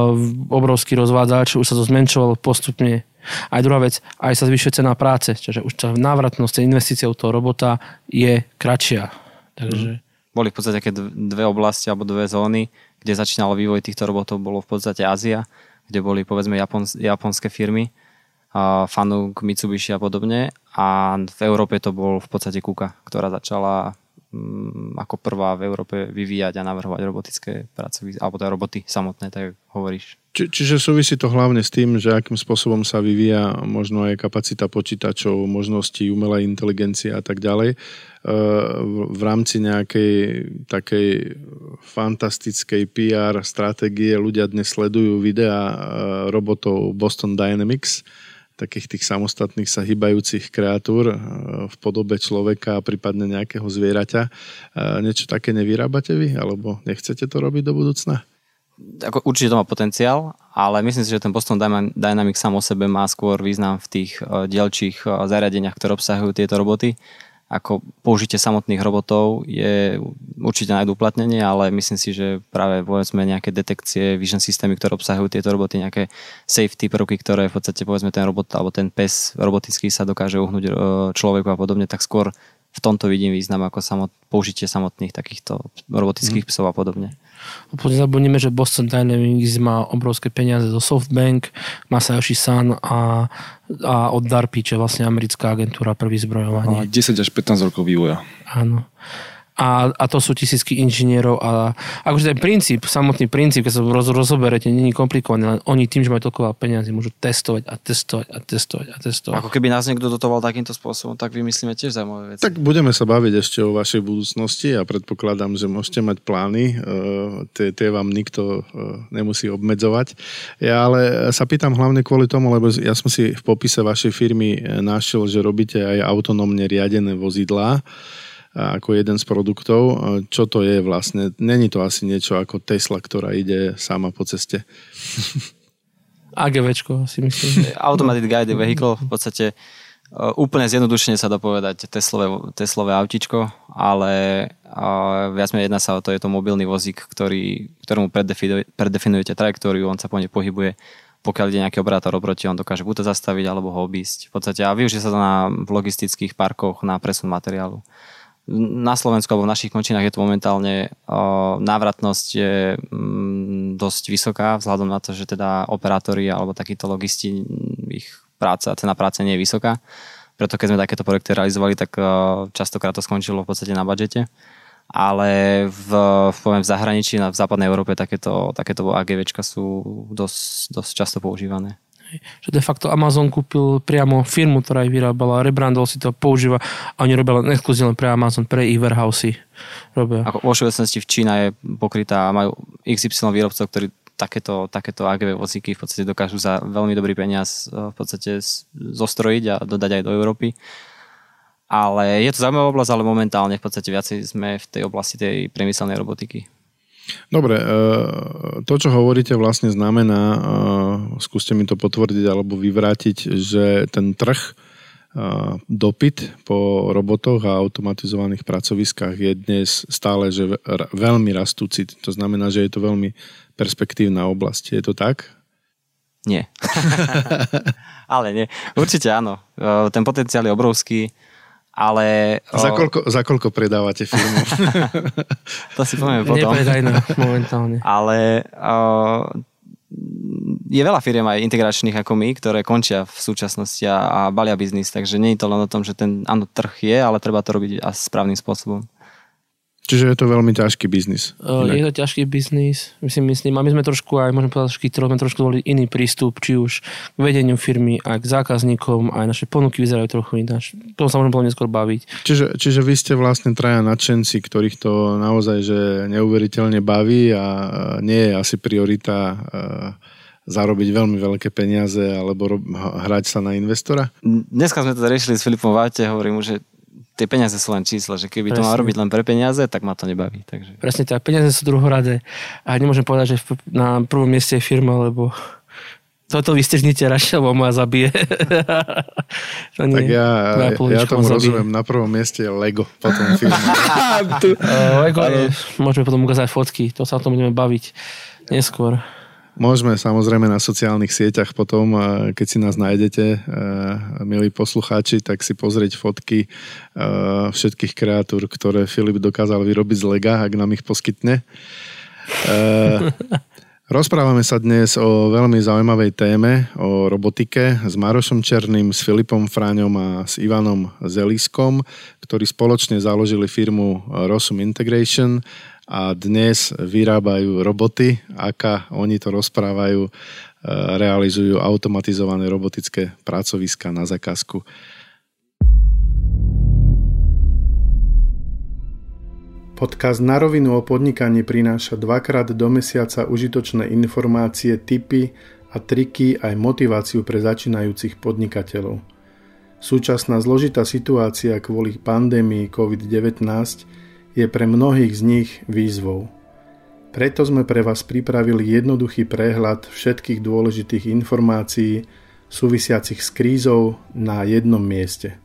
obrovský rozvádzač, už sa to zmenšovalo postupne aj druhá vec, aj sa zvyšuje cena práce, čiže už tá návratnosť investíciou toho robota je kratšia. Takže... Boli v podstate také dve oblasti alebo dve zóny, kde začínal vývoj týchto robotov, bolo v podstate Ázia, kde boli povedzme Japons- japonské firmy, Fanuc, Mitsubishi a podobne a v Európe to bol v podstate Kuka, ktorá začala ako prvá v Európe vyvíjať a navrhovať robotické pracovy, alebo teda roboty samotné, tak hovoríš. Či, čiže súvisí to hlavne s tým, že akým spôsobom sa vyvíja možno aj kapacita počítačov, možnosti umelej inteligencie a tak ďalej. E, v rámci nejakej takej fantastickej PR stratégie ľudia dnes sledujú videá e, robotov Boston Dynamics, takých tých samostatných sa hýbajúcich kreatúr e, v podobe človeka a prípadne nejakého zvieraťa. Niečo také nevyrábate vy? Alebo nechcete to robiť do budúcna? ako určite to má potenciál, ale myslím si, že ten Boston Dynamics sám o sebe má skôr význam v tých dielčích uh, zariadeniach, ktoré obsahujú tieto roboty. Ako použitie samotných robotov je určite nájdu uplatnenie, ale myslím si, že práve povedzme nejaké detekcie, vision systémy, ktoré obsahujú tieto roboty, nejaké safety prvky, ktoré v podstate povedzme ten robot alebo ten pes robotický sa dokáže uhnúť uh, človeku a podobne, tak skôr v tomto vidím význam ako samot, použitie samotných takýchto robotických mm. psov a podobne. Zabudneme, že Boston Dynamics má obrovské peniaze zo SoftBank, Masayoshi San a, a od DARPI, čo je vlastne americká agentúra pre vyzbrojovanie. 10 až 15 rokov vývoja. Áno a, a to sú tisícky inžinierov a akože ten princíp, samotný princíp, keď sa roz, rozoberete, není komplikovaný, len oni tým, že majú toľko veľa peniazy, môžu testovať a testovať a testovať a testovať. Ako keby nás niekto dotoval takýmto spôsobom, tak vymyslíme tiež zaujímavé veci. Tak budeme sa baviť ešte o vašej budúcnosti a predpokladám, že môžete mať plány, e, tie, tie vám nikto e, nemusí obmedzovať. Ja ale sa pýtam hlavne kvôli tomu, lebo ja som si v popise vašej firmy e, našiel, že robíte aj autonómne riadené vozidlá ako jeden z produktov. Čo to je vlastne? Není to asi niečo ako Tesla, ktorá ide sama po ceste. AGVčko si myslím. Automatic Guided Vehicle v podstate e, úplne zjednodušene sa dá povedať Teslové, Teslové autičko, ale viac menej jedna sa o to, je to mobilný vozík, ktorý, ktorému predefinujete trajektóriu, on sa po nej pohybuje pokiaľ ide nejaký operátor oproti, on dokáže buď to zastaviť alebo ho obísť. V podstate a využije sa to na v logistických parkoch na presun materiálu na Slovensku alebo v našich končinách je to momentálne návratnosť je mm, dosť vysoká vzhľadom na to, že teda operátori alebo takíto logisti, ich práca, cena práce nie je vysoká. Preto keď sme takéto projekty realizovali, tak častokrát to skončilo v podstate na budžete. Ale v, poviem, v zahraničí, v západnej Európe takéto, takéto AGVčka sú dosť, dosť často používané. Že de facto Amazon kúpil priamo firmu, ktorá ich vyrábala, rebrandol si to, používa a oni robia len exkluzívne pre Amazon, pre ich warehousey. Robia. Ako vo všeobecnosti v Čína je pokrytá, majú XY výrobcov, ktorí takéto, takéto AGV vozíky v podstate dokážu za veľmi dobrý peniaz eh, v podstate zostrojiť a dodať aj do Európy. Ale je to zaujímavá oblasť, ale momentálne v podstate viacej sme v tej oblasti tej priemyselnej robotiky. Dobre, e, to, čo hovoríte, vlastne znamená, e, skúste mi to potvrdiť alebo vyvrátiť, že ten trh e, dopyt po robotoch a automatizovaných pracoviskách je dnes stále že veľmi rastúci. To znamená, že je to veľmi perspektívna oblasť. Je to tak? Nie. ale nie. Určite áno. Ten potenciál je obrovský, ale... Za koľko, za koľko predávate filmu? to si poviem potom. Nepredajné momentálne. Ale je veľa firiem aj integračných ako my, ktoré končia v súčasnosti a, a balia biznis, takže nie je to len o tom, že ten áno, trh je, ale treba to robiť a správnym spôsobom. Čiže je to veľmi ťažký biznis. Je to ťažký biznis, myslím, myslím. A my sme trošku aj, môžem povedať, že sme trošku volili iný prístup, či už k vedeniu firmy, aj k zákazníkom, aj naše ponuky vyzerajú trochu ináč. To sa môžeme potom neskôr baviť. Čiže, čiže vy ste vlastne traja nadšenci, ktorých to naozaj že neuveriteľne baví a nie je asi priorita zarobiť veľmi veľké peniaze alebo hrať sa na investora? Dneska sme to riešili s Filipom Váte, hovorím mu, že tie peniaze sú len čísla, že keby Presne. to mal robiť len pre peniaze, tak ma to nebaví. Takže. Presne tak, peniaze sú druhoradé a nemôžem povedať, že na prvom mieste je firma, lebo toto vystrihnite radšej, lebo ma zabije. to nie, tak ja, ja tomu zabije. rozumiem, na prvom mieste je Lego, potom firma. Lego je, môžeme potom ukázať fotky, to sa o tom budeme baviť neskôr. Môžeme samozrejme na sociálnych sieťach potom, keď si nás nájdete, milí poslucháči, tak si pozrieť fotky všetkých kreatúr, ktoré Filip dokázal vyrobiť z lega, ak nám ich poskytne. Rozprávame sa dnes o veľmi zaujímavej téme, o robotike s Marošom Černým, s Filipom Fráňom a s Ivanom Zeliskom, ktorí spoločne založili firmu Rosum Integration a dnes vyrábajú roboty, aká oni to rozprávajú, e, realizujú automatizované robotické pracoviska na zakázku. Podcast na rovinu o podnikaní prináša dvakrát do mesiaca užitočné informácie, tipy a triky aj motiváciu pre začínajúcich podnikateľov. Súčasná zložitá situácia kvôli pandémii COVID-19 je pre mnohých z nich výzvou. Preto sme pre vás pripravili jednoduchý prehľad všetkých dôležitých informácií súvisiacich s krízou na jednom mieste.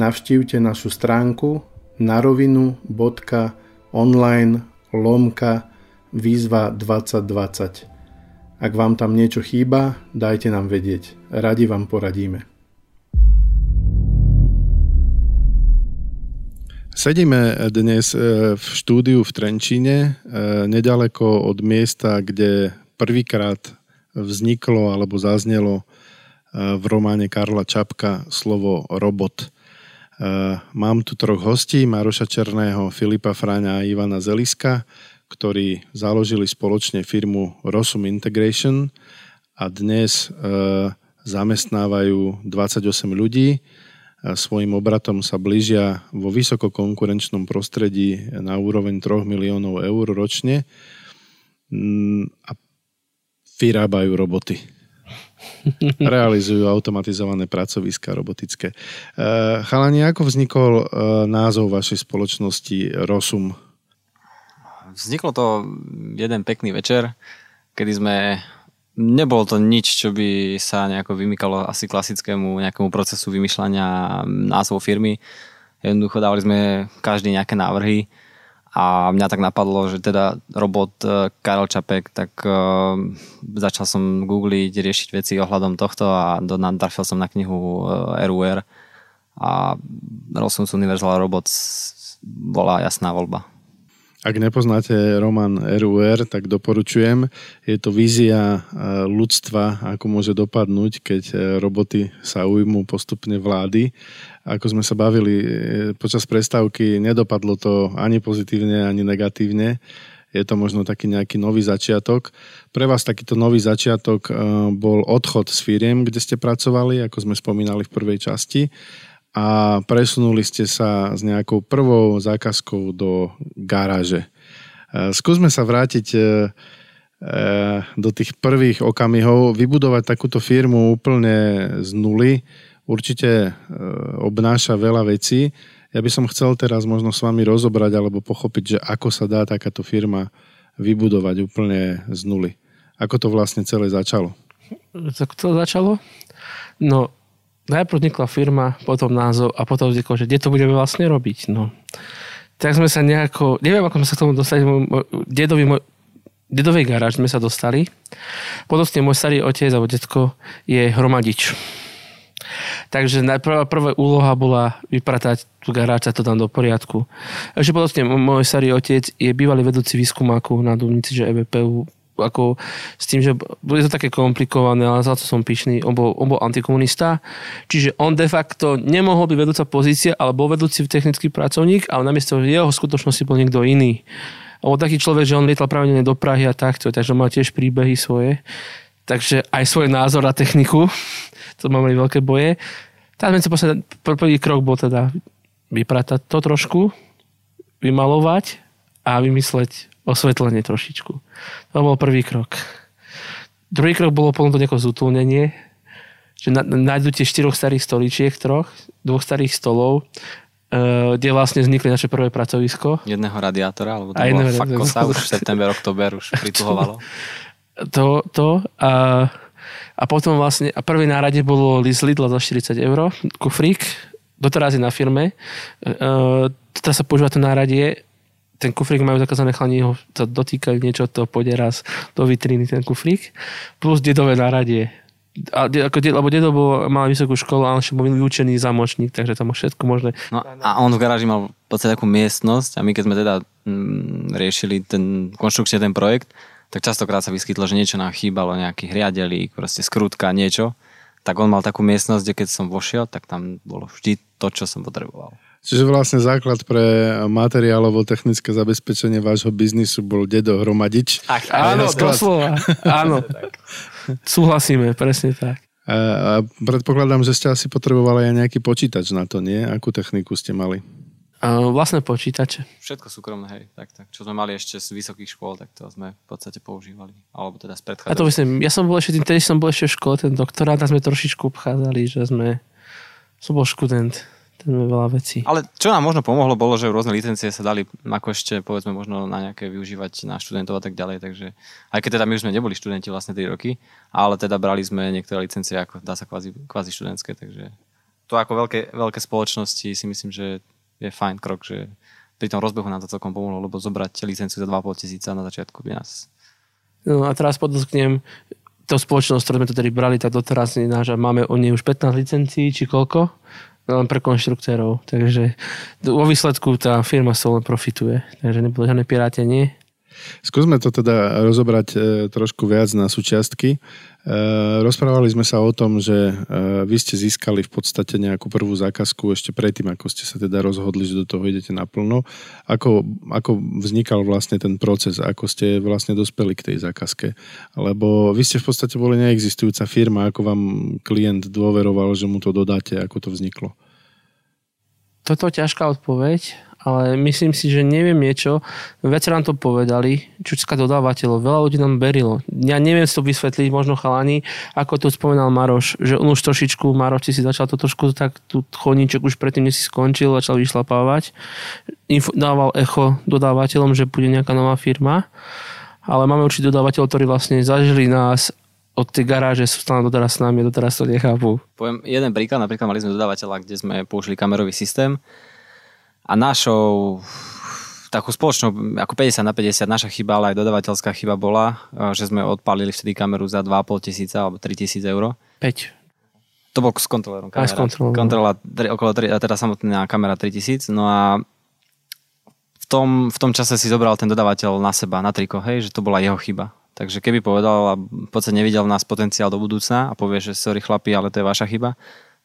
Navštívte našu stránku narovinu.online lomka výzva 2020. Ak vám tam niečo chýba, dajte nám vedieť. Radi vám poradíme. Sedíme dnes e, v štúdiu v Trenčíne, e, nedaleko od miesta, kde prvýkrát vzniklo alebo zaznelo v románe Karla Čapka slovo robot. Mám tu troch hostí, Maroša Černého, Filipa Fráňa a Ivana Zeliska, ktorí založili spoločne firmu Rosum Integration a dnes zamestnávajú 28 ľudí svojim obratom sa blížia vo vysokokonkurenčnom prostredí na úroveň 3 miliónov eur ročne mm, a vyrábajú roboty. Realizujú automatizované pracoviska robotické. E, chalani, ako vznikol e, názov vašej spoločnosti Rosum? Vzniklo to jeden pekný večer, kedy sme nebolo to nič, čo by sa nejako vymykalo asi klasickému nejakému procesu vymýšľania názvov firmy. Jednoducho dávali sme každý nejaké návrhy a mňa tak napadlo, že teda robot e, Karel Čapek, tak uh, začal som googliť, riešiť veci ohľadom tohto a do, natrafil som na knihu uh, e, RUR a Rossum's Universal Robots bola jasná voľba. Ak nepoznáte román RUR, tak doporučujem. Je to vízia e, ľudstva, ako môže dopadnúť, keď e, roboty sa ujmú postupne vlády. Ako sme sa bavili e, počas prestávky, nedopadlo to ani pozitívne, ani negatívne. Je to možno taký nejaký nový začiatok. Pre vás takýto nový začiatok bol odchod z firiem, kde ste pracovali, ako sme spomínali v prvej časti a presunuli ste sa s nejakou prvou zákazkou do garáže. E, skúsme sa vrátiť e, e, do tých prvých okamihov, vybudovať takúto firmu úplne z nuly, určite obnáša veľa vecí. Ja by som chcel teraz možno s vami rozobrať alebo pochopiť, že ako sa dá takáto firma vybudovať úplne z nuly. Ako to vlastne celé začalo? Tak to začalo? No, najprv vznikla firma, potom názov a potom vzniklo, že kde to budeme vlastne robiť. No. Tak sme sa nejako, neviem ako sme sa k tomu dostali, môj, môj, dedovi, môj, dedovej garáž sme sa dostali. Potom môj starý otec alebo detko je hromadič. Takže najprv, prvá úloha bola vypratať tú garáž a to tam do poriadku. Ešte potom môj starý otec je bývalý vedúci výskumáku na Dubnici, že EVPU ako s tým, že bude to také komplikované, ale za to som pyšný, on bol, on bol antikomunista, čiže on de facto nemohol byť vedúca pozícia, ale bol vedúci technický pracovník, ale namiesto jeho skutočnosti bol niekto iný. On bol taký človek, že on lietal pravidelne do Prahy a takto, takže mal tiež príbehy svoje. Takže aj svoj názor na techniku, to mali veľké boje. Tak sme sa prvý krok bol teda vypratať to trošku, vymalovať a vymysleť osvetlenie trošičku. To bol prvý krok. Druhý krok bolo ponúknuť nejaké zútulnenie, že nájdu tie štyroch starých stoličiek, troch, dvoch starých stolov, uh, kde vlastne vznikli naše prvé pracovisko. Jedného radiátora, alebo to bolo fakt kosa, už september, oktober už prituhovalo. To, to a, a potom vlastne, a prvý nárade bolo list Lidla za 40 eur, kufrík, doteraz je na firme, uh, teraz sa používa to náradie, ten kufrík majú zakázané chlani, ho to dotýkajú niečo, to pôjde raz do vitriny ten kufrík, plus dedové náradie. A, ako, lebo dedo bol, mal vysokú školu, ale ešte bol vyučený zamočník, takže tam všetko možné. No a on v garáži mal v podstate takú miestnosť a my keď sme teda mm, riešili ten konštrukcie, ten projekt, tak častokrát sa vyskytlo, že niečo nám chýbalo, nejaký hriadelík, proste skrutka, niečo. Tak on mal takú miestnosť, kde keď som vošiel, tak tam bolo vždy to, čo som potreboval. Čiže vlastne základ pre materiálovo-technické zabezpečenie vášho biznisu bol dedo Hromadič. Ach, áno, doslova. Áno. Súhlasíme, presne tak. A, a predpokladám, že ste asi potrebovali aj nejaký počítač na to, nie? Akú techniku ste mali? A vlastné počítače. Všetko súkromné, hej. Tak, tak. Čo sme mali ešte z vysokých škôl, tak to sme v podstate používali. Alebo teda z predchádzajúcich. Ja to myslím, ja som bol ešte tým, tedy som bol ešte v škole, ten doktorát, a sme trošičku obchádzali, že sme, som bol študent ten veľa vecí. Ale čo nám možno pomohlo, bolo, že rôzne licencie sa dali ako ešte, povedzme, možno na nejaké využívať na študentov a tak ďalej, takže aj keď teda my už sme neboli študenti vlastne 3 roky, ale teda brali sme niektoré licencie ako dá sa kvázi, kvázi študentské, takže to ako veľké, veľké spoločnosti si myslím, že je fajn krok, že pri tom rozbehu nám to celkom pomohlo, lebo zobrať licenciu za 2,5 tisíca na začiatku by nás No a teraz podotknem, to spoločnosť, ktorú sme to tedy brali, tak doteraz náš, máme o nej už 15 licencií, či koľko? Len pre konštruktérov. Takže vo výsledku tá firma sa len profituje. Takže nebolo žiadne pirátenie. Skúsme to teda rozobrať e, trošku viac na súčiastky. E, rozprávali sme sa o tom, že e, vy ste získali v podstate nejakú prvú zákazku ešte predtým, ako ste sa teda rozhodli, že do toho idete naplno. Ako, ako vznikal vlastne ten proces? Ako ste vlastne dospeli k tej zákazke? Lebo vy ste v podstate boli neexistujúca firma, ako vám klient dôveroval, že mu to dodáte, ako to vzniklo? Toto ťažká odpoveď ale myslím si, že neviem niečo. Viacer nám to povedali, čučská dodávateľov, veľa ľudí nám berilo. Ja neviem si to vysvetliť, možno chalani, ako to spomenal Maroš, že on už trošičku, Maroš, si začal to trošku tak, tu chodníček už predtým, než si skončil, začal vyšlapávať. Info, dával echo dodávateľom, že bude nejaká nová firma. Ale máme určite dodávateľov, ktorí vlastne zažili nás od tej garáže sú stále doteraz s nami, doteraz to nechápu. Poviem jeden príklad, napríklad mali sme dodávateľa, kde sme použili kamerový systém a našou takú spoločnú, ako 50 na 50, naša chyba, ale aj dodavateľská chyba bola, e, že sme odpálili vtedy kameru za 2,5 tisíca alebo 3 tisíc eur. 5. To bol s kontrolerom kamera. Aj s kontrolerom. Kontrola, okolo 3, teda samotná kamera 3000, no a v tom, v tom čase si zobral ten dodávateľ na seba, na triko, hej, že to bola jeho chyba. Takže keby povedal a v podstate nevidel v nás potenciál do budúcna a povie, že sorry chlapi, ale to je vaša chyba,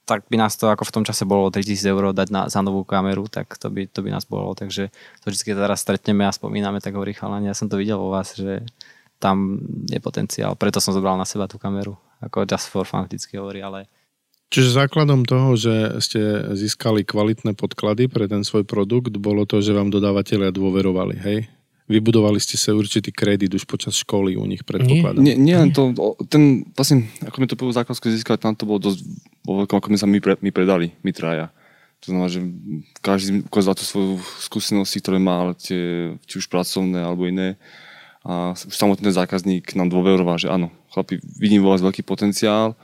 tak by nás to ako v tom čase bolo 3000 eur dať na, za novú kameru, tak to by, to by nás bolo. Takže to vždy, keď teraz stretneme a spomíname, tak hovorí chalani, ja som to videl vo vás, že tam je potenciál. Preto som zobral na seba tú kameru. Ako just for fun vždycky hovorí, ale Čiže základom toho, že ste získali kvalitné podklady pre ten svoj produkt, bolo to, že vám dodávateľia dôverovali, hej? Vybudovali ste sa určitý kredit už počas školy u nich, predpokladám. Nie, nie, nie to, ten, vlastne, ako sme to prvú zákazku získali, tam to bolo dosť, bolo ako sme sa my, pre, my predali, my traja. To znamená, že každý ukazoval tú svoju skúsenosti, ktoré má, tie, či už pracovné alebo iné. A už samotný zákazník nám dôveroval, že áno, chlapi, vidím vo vás veľký potenciál,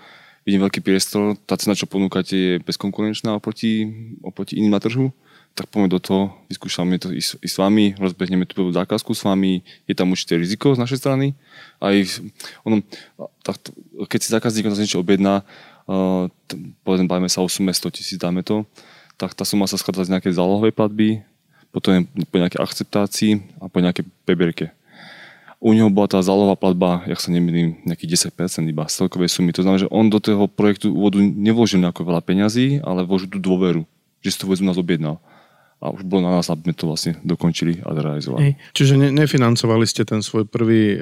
vidím veľký priestor, tá cena, čo ponúkate, je bezkonkurenčná oproti, oproti iným na trhu, tak poďme do toho, vyskúšame to i s, i s vami, rozbehneme tú prvú zákazku s vami, je tam určité riziko z našej strany. Aj ono, tak, keď si zákazník na niečo objedná, uh, povedzme, bavíme sa o sume 100 tisíc, dáme to, tak tá suma sa skladá z nejakej zálohovej platby, potom po nejakej akceptácii a po nejakej pebierke. U neho bola tá zálohová platba, jak sa nemýlim, nejakých 10% iba z celkovej sumy. To znamená, že on do toho projektu úvodu nevložil nejako veľa peňazí, ale vložil tú dôveru, že si to vôbec nás objednal a už bolo na nás, aby sme to vlastne dokončili a zrealizovali. Hej. Čiže ne, nefinancovali ste ten svoj prvý e,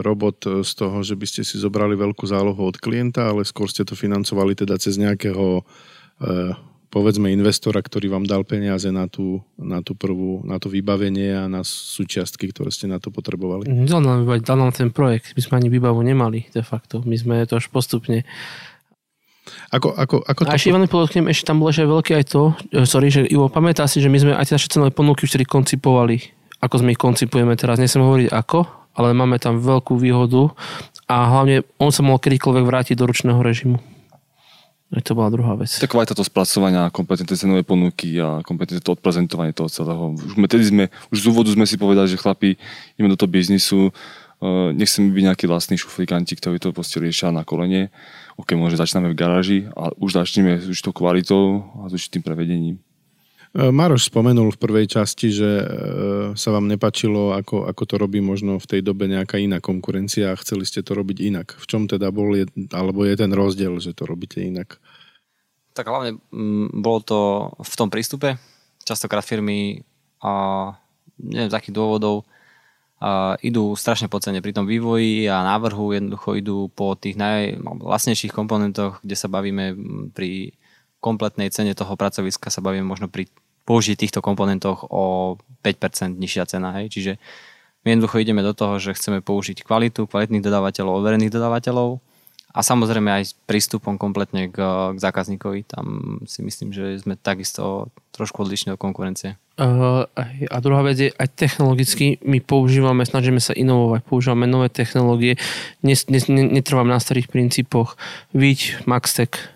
robot z toho, že by ste si zobrali veľkú zálohu od klienta, ale skôr ste to financovali teda cez nejakého e, povedzme investora, ktorý vám dal peniaze na tú, na tú prvú, na to vybavenie a na súčiastky, ktoré ste na to potrebovali. Dal nám, dal nám ten projekt, my sme ani výbavu nemali de facto. My sme to až postupne ako, ako, ako a ešte Ivan podotknem, ešte tam bolo že veľké aj to, e, sorry, že Ivo, pamätá si, že my sme aj tie naše cenové ponuky už koncipovali, ako sme ich koncipujeme teraz. Nesem hovoriť ako, ale máme tam veľkú výhodu a hlavne on sa mohol kedykoľvek vrátiť do ručného režimu. Aj to bola druhá vec. Tak aj táto spracovania, kompetentné cenové ponuky a kompetentné to odprezentovanie toho celého. Už, sme, tedy sme, už z úvodu sme si povedali, že chlapi, ideme do toho biznisu, uh, nechceme byť nejakí vlastní šuflikanti, ktorí to proste riešia na kolene OK, možno začíname v garáži a už začneme s určitou kvalitou a s určitým prevedením. E, Maroš spomenul v prvej časti, že e, sa vám nepačilo, ako, ako to robí možno v tej dobe nejaká iná konkurencia a chceli ste to robiť inak. V čom teda bol, je, alebo je ten rozdiel, že to robíte inak? Tak hlavne m, mm, bolo to v tom prístupe. Častokrát firmy a neviem z akých dôvodov idú strašne po cene pri tom vývoji a návrhu, jednoducho idú po tých najlacnejších komponentoch, kde sa bavíme pri kompletnej cene toho pracoviska sa bavíme možno pri použiť týchto komponentoch o 5% nižšia cena. Hej. Čiže my jednoducho ideme do toho, že chceme použiť kvalitu, kvalitných dodávateľov, overených dodávateľov a samozrejme aj s prístupom kompletne k, k zákazníkovi. Tam si myslím, že sme takisto trošku odlišní od konkurencie. Uh, a druhá vec je, aj technologicky my používame, snažíme sa inovovať, používame nové technológie, netrvám na starých princípoch. Viď, Maxtech,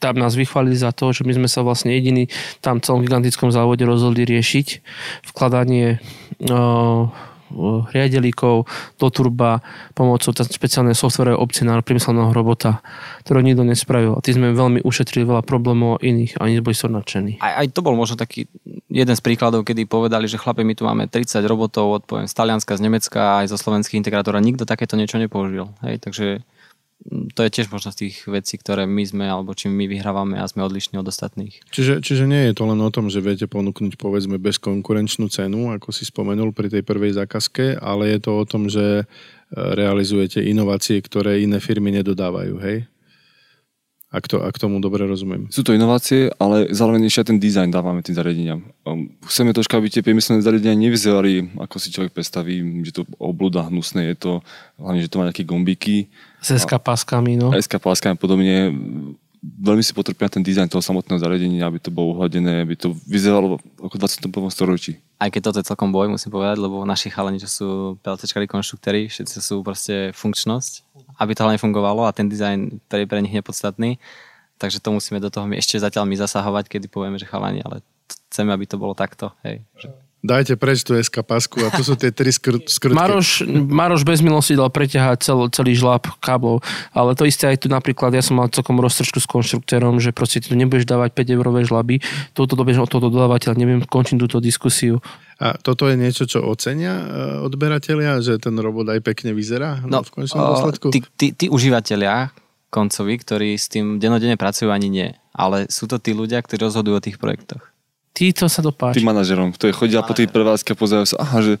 tam nás vychválili za to, že my sme sa vlastne jediní tam v celom gigantickom závode rozhodli riešiť vkladanie uh, riadelíkov do turba pomocou špeciálnej software opcie na priemyselného robota, ktorú nikto nespravil. A tým sme veľmi ušetrili veľa problémov iných a oni boli so nadšení. Aj, aj to bol možno taký jeden z príkladov, kedy povedali, že chlape, my tu máme 30 robotov od poviem, z Talianska, z Nemecka aj zo slovenských integrátorov a nikto takéto niečo nepoužil. Hej, takže to je tiež možno z tých vecí, ktoré my sme, alebo čím my vyhrávame a sme odlišní od ostatných. Čiže, čiže nie je to len o tom, že viete ponúknuť povedzme bezkonkurenčnú cenu, ako si spomenul pri tej prvej zákazke, ale je to o tom, že e, realizujete inovácie, ktoré iné firmy nedodávajú, hej? Ak, to, ak tomu dobre rozumiem. Sú to inovácie, ale zároveň ešte ten dizajn dávame tým zariadeniam. Um, chceme troška, aby tie priemyselné zariadenia nevyzerali, ako si človek predstaví, že to oblúda hnusné je to, hlavne, že to má nejaké gombíky. S SK páskami, no. SK páskami a podobne. Veľmi si potrpia ten dizajn toho samotného zariadenia, aby to bolo uhladené, aby to vyzeralo ako v 21. storočí. Aj keď toto je celkom boj, musím povedať, lebo naši chalani, čo sú PLCčkári konštruktéri, všetci sú proste funkčnosť aby to hlavne fungovalo a ten dizajn pre, pre nich nepodstatný. Takže to musíme do toho my ešte zatiaľ my zasahovať, kedy povieme, že chalani, ale chceme, aby to bolo takto. Hej. Dajte preč tú SK pasku a tu sú tie tri skr- skrutky. Maroš, Maroš bez milosti dal preťahať cel, celý žlab káblov, ale to isté aj tu napríklad, ja som mal celkom roztržku s konštruktérom, že proste ty tu nebudeš dávať 5 eurové žlaby, toto dobiež od toho dodávateľa, neviem, končím túto diskusiu. A toto je niečo, čo ocenia e, odberatelia, že ten robot aj pekne vyzerá no, v konečnom dôsledku? Tí, tí, tí užívateľia koncovi, ktorí s tým denodene pracujú, ani nie. Ale sú to tí ľudia, ktorí rozhodujú o tých projektoch. Títo sa dopáči. Tým manažerom, ktorí chodia po tej prevádzke a pozerajú sa, aha, že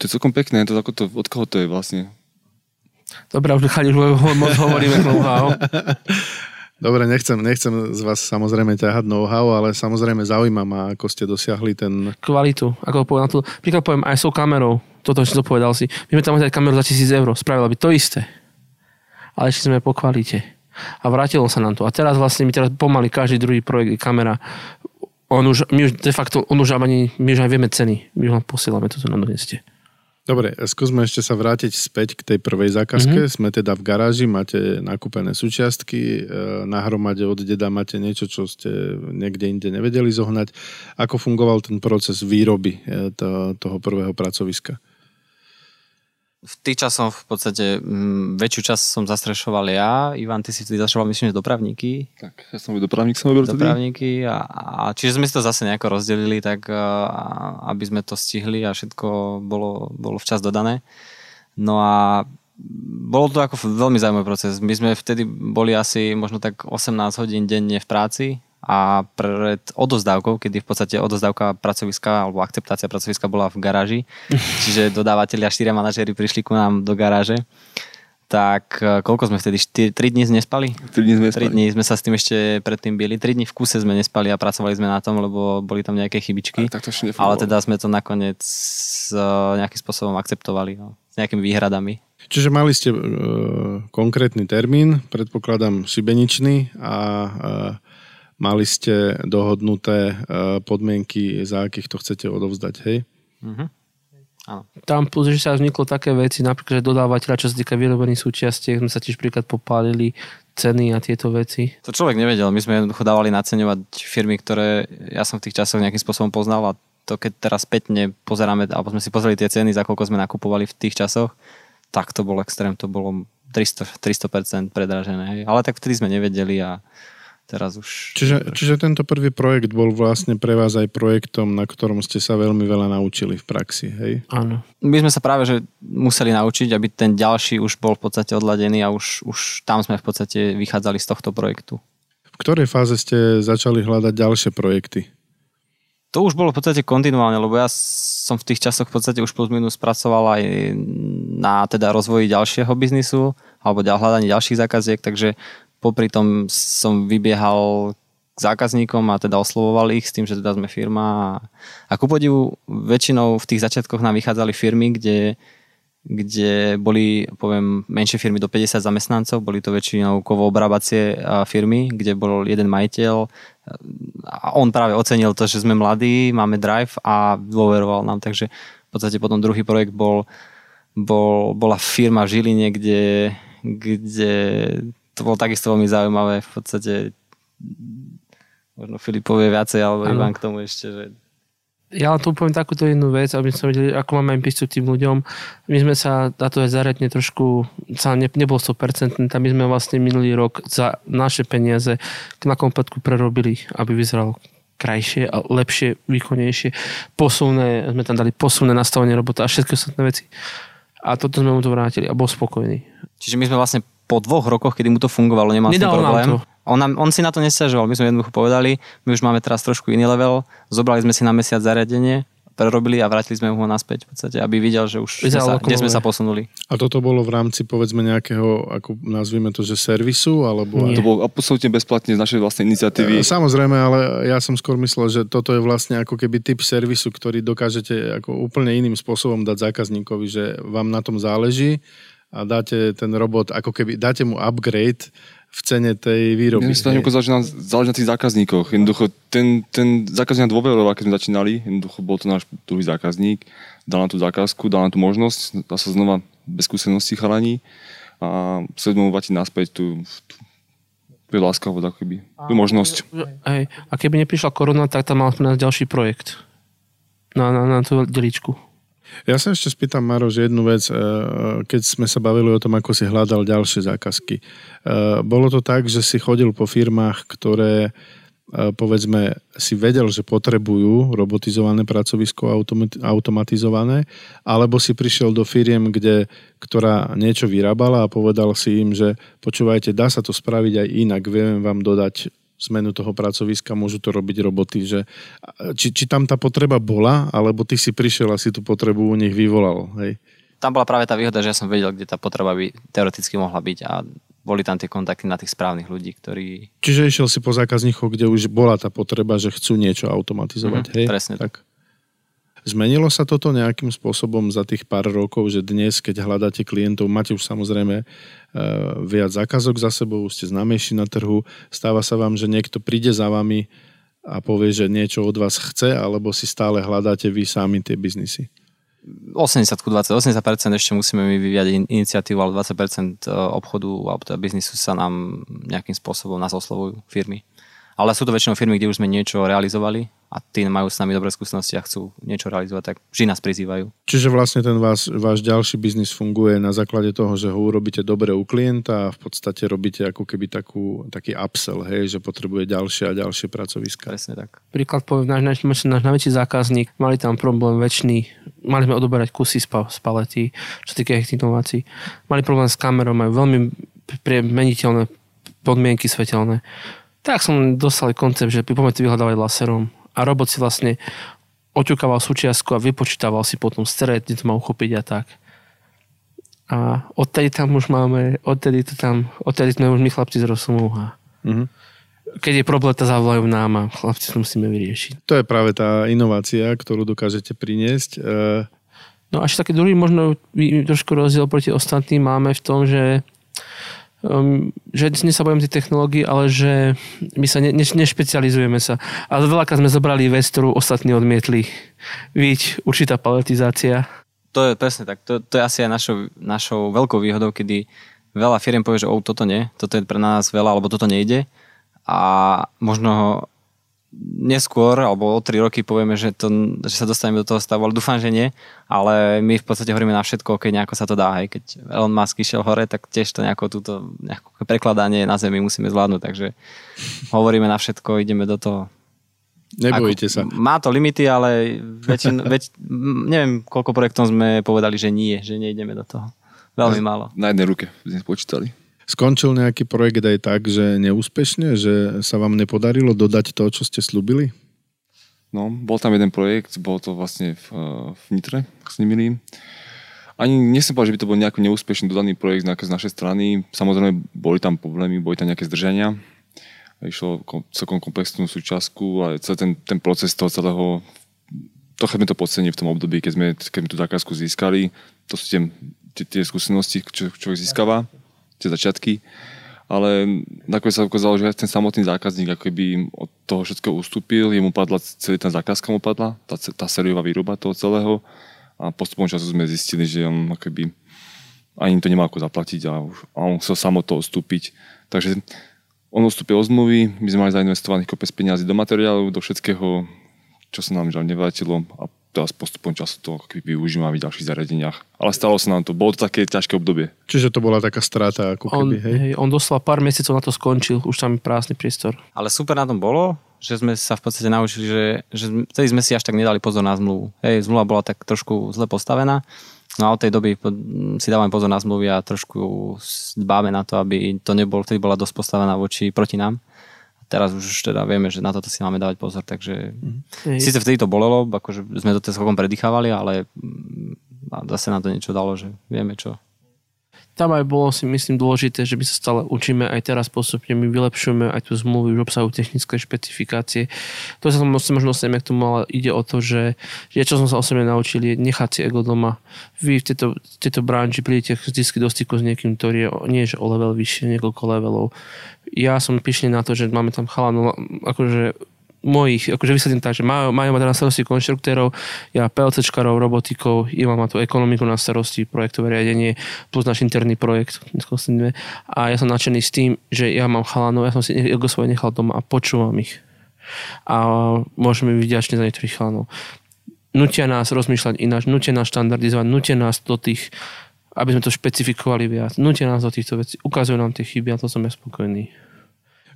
to je celkom pekné, to, ako to, od koho to je vlastne. Dobre, už nechali, už moc hovoríme know-how. Dobre, nechcem, nechcem z vás samozrejme ťahať know-how, ale samozrejme zaujíma ma, ako ste dosiahli ten... Kvalitu, ako poviem na to. Príklad poviem aj s tou kamerou, toto, čo to povedal si. My sme tam mali kameru za 1000 eur, spravila by to isté. Ale ešte sme po kvalite. A vrátilo sa nám to. A teraz vlastne my teraz pomaly každý druhý projekt kamera. On už, my už de facto, on už ani, my už aj vieme ceny. My už len posielame toto na doneste. Dobre, skúsme ešte sa vrátiť späť k tej prvej zákazke. Mm-hmm. Sme teda v garáži, máte nakúpené súčiastky, e, na hromade od deda máte niečo, čo ste niekde inde nevedeli zohnať. Ako fungoval ten proces výroby e, toho prvého pracoviska? V tých časoch v podstate m, mm, väčšiu časť som zastrešoval ja. Ivan, ty si vtedy zastrešoval, myslím, že dopravníky. Tak, ja som dopravník som robil Dopravníky a, a, čiže sme si to zase nejako rozdelili, tak a, aby sme to stihli a všetko bolo, bolo včas dodané. No a bolo to ako veľmi zaujímavý proces. My sme vtedy boli asi možno tak 18 hodín denne v práci a pred odozdávkou, kedy v podstate odozdávka pracoviska alebo akceptácia pracoviska bola v garáži, čiže dodávateľi a štyria manažéri prišli ku nám do garáže, tak e, koľko sme vtedy? 4, 3 dní nespali? 3 dní sme 3 dní sme sa s tým ešte predtým byli. 3 dní v kuse sme nespali a pracovali sme na tom, lebo boli tam nejaké chybičky. tak to ale teda sme to nakoniec e, nejakým spôsobom akceptovali. No, s nejakými výhradami. Čiže mali ste uh, konkrétny termín, predpokladám šibeničný a uh, mali ste dohodnuté e, podmienky, za akých to chcete odovzdať, hej? Mm-hmm. Tam plus, že sa vzniklo také veci, napríklad, že dodávateľa, čo sa týka vyrobených súčiastiek, sme sa tiež príklad popálili ceny a tieto veci. To človek nevedel. My sme jednoducho dávali naceňovať firmy, ktoré ja som v tých časoch nejakým spôsobom poznal a to keď teraz spätne pozeráme, alebo sme si pozreli tie ceny, za koľko sme nakupovali v tých časoch, tak to bol extrém, to bolo 300%, 300% predražené. Ale tak vtedy sme nevedeli a teraz už... Čiže, čiže tento prvý projekt bol vlastne pre vás aj projektom, na ktorom ste sa veľmi veľa naučili v praxi, hej? Áno. My sme sa práve že museli naučiť, aby ten ďalší už bol v podstate odladený a už, už tam sme v podstate vychádzali z tohto projektu. V ktorej fáze ste začali hľadať ďalšie projekty? To už bolo v podstate kontinuálne, lebo ja som v tých časoch v podstate už plus minus pracoval aj na teda rozvoji ďalšieho biznisu alebo hľadaní ďalších zákaziek, takže popri tom som vybiehal k zákazníkom a teda oslovoval ich s tým, že teda sme firma a, a ku podivu väčšinou v tých začiatkoch nám vychádzali firmy, kde, kde boli, poviem, menšie firmy do 50 zamestnancov, boli to väčšinou kovoobrábacie firmy, kde bol jeden majiteľ a on práve ocenil to, že sme mladí, máme drive a dôveroval nám, takže v podstate potom druhý projekt bol, bol bola firma v Žiline, kde, kde to bolo takisto veľmi zaujímavé. V podstate možno Filip povie viacej, alebo ano. Ivan k tomu ešte, že ja len tu poviem takúto jednu vec, aby sme vedeli, ako máme prístup k tým ľuďom. My sme sa na to aj zaradne trošku, sa ne, nebol 100%, tam my sme vlastne minulý rok za naše peniaze na kompletku prerobili, aby vyzeral krajšie a lepšie, výkonnejšie. Posunné, sme tam dali posunné nastavenie robota a všetky ostatné veci. A toto sme mu to vrátili a bol spokojný. Čiže my sme vlastne po dvoch rokoch, kedy mu to fungovalo, nemal s tým problém. On, nám, on si na to nestiažoval, my sme jednoducho povedali, my už máme teraz trošku iný level, zobrali sme si na mesiac zariadenie, prerobili a vrátili sme ho naspäť v podstate, aby videl, že už sme sa, kde sme sa posunuli. A toto bolo v rámci povedzme nejakého, ako nazvime to, že servisu? Alebo... Nie. To bolo absolútne bezplatne z našej vlastnej iniciatívy. E, samozrejme, ale ja som skôr myslel, že toto je vlastne ako keby typ servisu, ktorý dokážete ako úplne iným spôsobom dať zákazníkovi, že vám na tom záleží a dáte ten robot, ako keby dáte mu upgrade v cene tej výroby. Ja si to že nám záleží na tých zákazníkoch. Jednoducho, ten, ten zákazník dôveroval, keď sme začínali, jednoducho bol to náš druhý zákazník, dal nám tú zákazku, dal nám tú možnosť, dá sa znova bez skúseností chalaní a chceli mu vrátiť naspäť tú, tú tú láskavosť, ako keby, tú možnosť. Hej. A keby neprišla korona, tak tam mal nás ďalší projekt na, na, na tú deličku. Ja sa ešte spýtam, Maroš, jednu vec. E, keď sme sa bavili o tom, ako si hľadal ďalšie zákazky. E, bolo to tak, že si chodil po firmách, ktoré e, povedzme si vedel, že potrebujú robotizované pracovisko automatizované, alebo si prišiel do firiem, kde, ktorá niečo vyrábala a povedal si im, že počúvajte, dá sa to spraviť aj inak, viem vám dodať zmenu toho pracoviska, môžu to robiť roboty. Že, či, či tam tá potreba bola, alebo ty si prišiel a si tú potrebu u nich vyvolal. Hej? Tam bola práve tá výhoda, že ja som vedel, kde tá potreba by teoreticky mohla byť a boli tam tie kontakty na tých správnych ľudí, ktorí... Čiže išiel si po zákazníkoch, kde už bola tá potreba, že chcú niečo automatizovať. Mm-hmm, hej? Presne tak. Zmenilo sa toto nejakým spôsobom za tých pár rokov, že dnes, keď hľadáte klientov, máte už samozrejme e, viac zákazok za sebou, ste známejší na trhu, stáva sa vám, že niekto príde za vami a povie, že niečo od vás chce, alebo si stále hľadáte vy sami tie biznisy? 80 20, 80% ešte musíme my vyvíjať iniciatívu, ale 20% obchodu alebo teda biznisu sa nám nejakým spôsobom nás oslovujú firmy. Ale sú to väčšinou firmy, kde už sme niečo realizovali a tí majú s nami dobré skúsenosti a chcú niečo realizovať, tak vždy nás prizývajú. Čiže vlastne ten váš, váš ďalší biznis funguje na základe toho, že ho urobíte dobre u klienta a v podstate robíte ako keby takú, taký upsell, hej, že potrebuje ďalšie a ďalšie pracoviska. Presne tak. Príklad poviem, náš, náš, náš najväčší zákazník, mali tam problém väčší, mali sme odoberať kusy z, z palety, čo týka ich inovácií. Mali problém s kamerou, majú veľmi meniteľné podmienky svetelné tak som dostal koncept, že poďme to vyhľadávať laserom. A robot si vlastne oťukával súčiastku a vypočítaval si potom stred, kde to má uchopiť a tak. A odtedy tam už máme, odtedy to tam, odtedy sme už my chlapci z Rosomúha. Mm-hmm. Keď je problém, to zavolajú nám a chlapci to musíme vyriešiť. To je práve tá inovácia, ktorú dokážete priniesť. E, no až taký druhý možno trošku rozdiel proti ostatným máme v tom, že um, že dnes sa bojím tých technológií, ale že my sa ne, ne, nešpecializujeme sa. Ale veľakrát sme zobrali vec, ktorú ostatní odmietli. Víť, určitá paletizácia. To je presne tak. To, to je asi aj našou, našou veľkou výhodou, kedy veľa firiem povie, že oh, toto nie, toto je pre nás veľa, alebo toto nejde. A možno neskôr, alebo o 3 roky povieme, že, to, že sa dostaneme do toho stavu, ale dúfam, že nie. Ale my v podstate hovoríme na všetko, keď nejako sa to dá. Hej. Keď Elon Musk išiel hore, tak tiež to nejako túto nejako prekladanie na zemi musíme zvládnuť. Takže hovoríme na všetko, ideme do toho. Nebojíte sa. Má to limity, ale väčšin, väč, neviem, koľko projektov sme povedali, že nie, že nejdeme do toho. Veľmi málo. Na jednej ruke sme počítali. Skončil nejaký projekt aj tak, že neúspešne, že sa vám nepodarilo dodať to, čo ste slúbili? No, bol tam jeden projekt, bol to vlastne v, v Nitre, ak sa nemýlim. Ani nechcem povedať, že by to bol nejaký neúspešný dodaný projekt z našej strany. Samozrejme, boli tam problémy, boli tam nejaké zdržania. Išlo celkom komplexnú súčasku a celý ten, ten proces toho celého trocha sme to podcenili v tom období, keď sme, keď sme tú zákazku získali. To sú tie, tie, tie skúsenosti, čo človek získava tie začiatky, ale nakoniec sa ukázalo, že ten samotný zákazník ako keby od toho všetko ustúpil, jemu padla, celý ten zákazka mu padla, tá, tá sériová výroba toho celého a postupom času sme zistili, že on ako keby ani to nemá ako zaplatiť a, už, a on chcel samo to ustúpiť. Takže on ustúpil od zmluvy, my sme mali zainvestovaných kopec peniazy do materiálu, do všetkého, čo sa nám žiaľ nevrátilo a teraz postupom času to využívame v ďalších zariadeniach. Ale stalo sa nám to, bolo to také ťažké obdobie. Čiže to bola taká strata ako on, keby, hej? hej? On doslova pár mesiacov na to skončil, už tam je prázdny priestor. Ale super na tom bolo, že sme sa v podstate naučili, že, že vtedy sme si až tak nedali pozor na zmluvu. Hej, zmluva bola tak trošku zle postavená, no a od tej doby si dávame pozor na zmluvy a trošku dbáme na to, aby to nebol, vtedy bola dosť postavená voči proti nám teraz už teda vieme, že na toto si máme dávať pozor, takže mm. síce vtedy to bolelo, akože sme to celkom predýchávali, ale mm, zase na to niečo dalo, že vieme čo, tam aj bolo si myslím dôležité, že my sa stále učíme, aj teraz postupne my vylepšujeme aj tú zmluvu, už obsahujú technické špecifikácie. To sa možno sem k tomu, ale ide o to, že, že čo som sa osobne naučil, je nechať si ego doma. Vy v tejto, tejto branži prídete vždy do styku s niekým, ktorý je nie že o level vyššie, niekoľko levelov. Ja som pyšný na to, že máme tam chalanu, akože mojich, akože vysvetlím tak, že majú, majú mať na starosti konštruktérov, ja PLCčkarov, robotikov, Iva má tú ekonomiku na starosti, projektové riadenie, plus náš interný projekt. A ja som nadšený s tým, že ja mám chalanov, ja som si ego svoje nechal doma a počúvam ich. A môžeme byť vďační za niektorých chalanov. Nutia nás rozmýšľať ináč, nutia nás štandardizovať, nutia nás do tých aby sme to špecifikovali viac. Nutia nás do týchto vecí, ukazujú nám tie chyby a to som ja spokojný.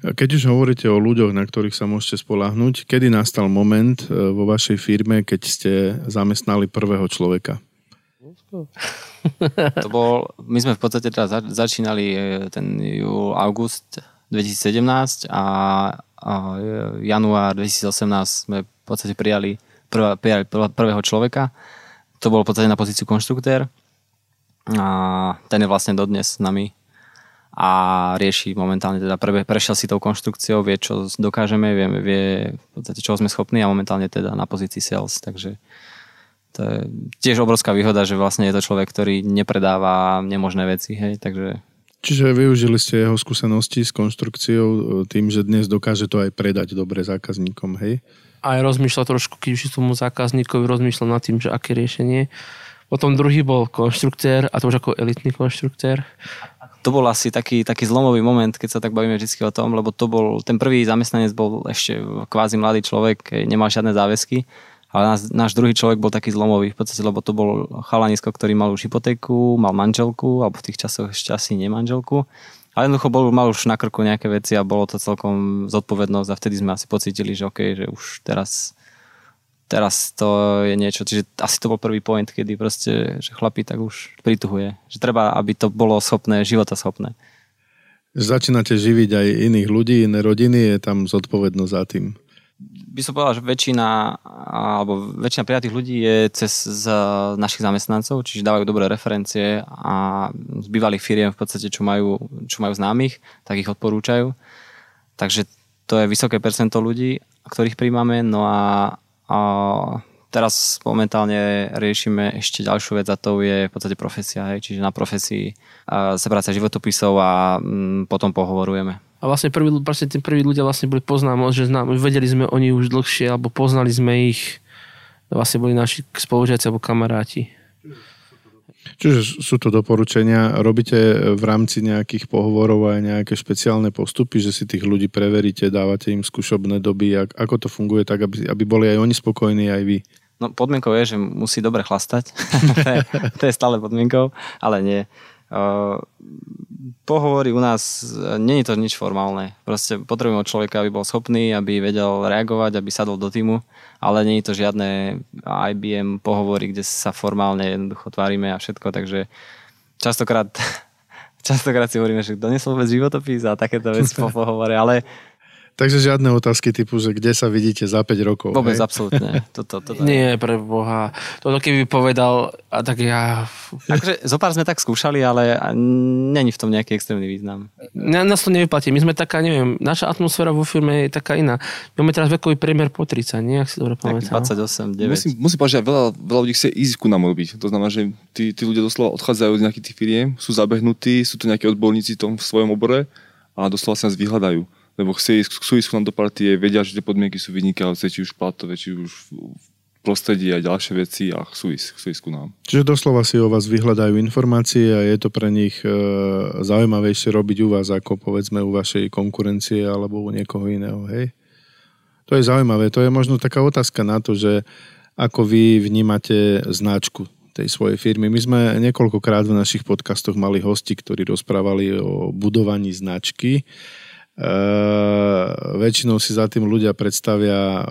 Keď už hovoríte o ľuďoch, na ktorých sa môžete spolahnuť, kedy nastal moment e, vo vašej firme, keď ste zamestnali prvého človeka? To bol, my sme v podstate teda začínali e, ten júl, august 2017 a, a január 2018 sme v podstate prijali, prvá, prijali prvého človeka. To bol v podstate na pozíciu konštruktér a ten je vlastne dodnes s nami a rieši momentálne, teda pre, prešiel si tou konštrukciou, vie, čo dokážeme, vie, vie v podstate, čo sme schopní a momentálne teda na pozícii sales, takže to je tiež obrovská výhoda, že vlastne je to človek, ktorý nepredáva nemožné veci, hej, takže Čiže využili ste jeho skúsenosti s konštrukciou e, tým, že dnes dokáže to aj predať dobre zákazníkom, hej? aj rozmýšľal trošku, keď už tomu zákazníkovi rozmýšľal nad tým, že aké riešenie. Potom druhý bol konštruktér a to už ako elitný konštruktér. To bol asi taký, taký zlomový moment, keď sa tak bavíme vždy o tom, lebo to bol, ten prvý zamestnanec bol ešte kvázi mladý človek, nemal žiadne záväzky, ale náš, náš druhý človek bol taký zlomový v podstate, lebo to bol chalanisko, ktorý mal už hypotéku, mal manželku, alebo v tých časoch ešte asi nemanželku. Ale jednoducho bol, mal už na krku nejaké veci a bolo to celkom zodpovednosť a vtedy sme asi pocítili, že OK, že už teraz teraz to je niečo, čiže asi to bol prvý point, kedy proste, že chlapí tak už prituhuje. Že treba, aby to bolo schopné, schopné. Začínate živiť aj iných ľudí, iné rodiny, je tam zodpovednosť za tým. By som povedal, že väčšina, alebo väčšina prijatých ľudí je cez z našich zamestnancov, čiže dávajú dobré referencie a z bývalých firiem v podstate, čo majú, čo majú známych, tak ich odporúčajú. Takže to je vysoké percento ľudí, ktorých príjmame, no a a teraz momentálne riešime ešte ďalšiu vec a to je v podstate profesia, hej, čiže na profesii separácia životopisov a mm, potom pohovorujeme. A vlastne, prví, vlastne tí prví ľudia vlastne boli poznámo, že znám, vedeli sme o nich už dlhšie, alebo poznali sme ich, vlastne boli naši spolužiaci alebo kamaráti. Čiže sú to doporučenia. Robíte v rámci nejakých pohovorov aj nejaké špeciálne postupy, že si tých ľudí preveríte, dávate im skúšobné doby, ako to funguje tak, aby, aby boli aj oni spokojní, aj vy? No podmienkou je, že musí dobre chlastať. to, je, to je stále podmienkou, ale nie. Uh, pohovory u nás, nie je to nič formálne. Proste potrebujeme od človeka, aby bol schopný, aby vedel reagovať, aby sadol do týmu, ale je to žiadne IBM pohovory, kde sa formálne jednoducho tvárime a všetko, takže častokrát častokrát si hovoríme, že donesol vôbec životopis a takéto veci po pohovore, ale Takže žiadne otázky typu, že kde sa vidíte za 5 rokov. Vôbec, hej? absolútne. Toto, toto Nie, pre Boha. Toto keby povedal, a tak ja... Akože zopár sme tak skúšali, ale není v tom nejaký extrémny význam. Na, nás to nevyplatí. My sme taká, neviem, naša atmosféra vo firme je taká iná. My máme teraz vekový priemer po 30, nie? Ak si dobre pamätám. 28, 9. Musím, musím povedať, že veľa, veľa ľudí chce ísť ku nám robiť. To znamená, že tí, tí ľudia doslova odchádzajú z nejakých tých firiem, sú zabehnutí, sú to nejakí odborníci v tom v svojom obore a doslova sa nás vyhľadajú lebo chcú ísť, chcú ísť do partie, vedia, že tie podmienky sú vynikajúce, či už platové, či už prostredí a ďalšie veci a chcú ísť, chcú ísť ku nám. Čiže doslova si o vás vyhľadajú informácie a je to pre nich e, zaujímavejšie robiť u vás ako povedzme u vašej konkurencie alebo u niekoho iného, hej? To je zaujímavé. To je možno taká otázka na to, že ako vy vnímate značku tej svojej firmy. My sme niekoľkokrát v našich podcastoch mali hosti, ktorí rozprávali o budovaní značky Uh, väčšinou si za tým ľudia predstavia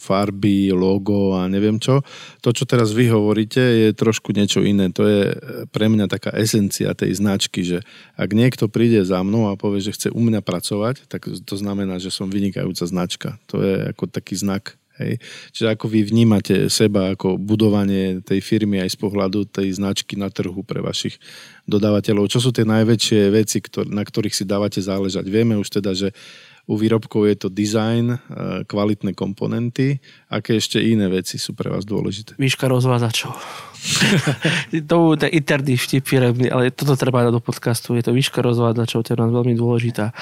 farby, logo a neviem čo. To, čo teraz vy hovoríte, je trošku niečo iné. To je pre mňa taká esencia tej značky, že ak niekto príde za mnou a povie, že chce u mňa pracovať, tak to znamená, že som vynikajúca značka. To je ako taký znak Hej. Čiže ako vy vnímate seba ako budovanie tej firmy aj z pohľadu tej značky na trhu pre vašich dodávateľov? Čo sú tie najväčšie veci, na ktorých si dávate záležať? Vieme už teda, že u výrobkov je to design, e, kvalitné komponenty. Aké ešte iné veci sú pre vás dôležité? Výška rozvázačov. to budú tie interný vtipy, ale toto treba dať do podcastu. Je to výška rozvázačov, to je veľmi dôležitá.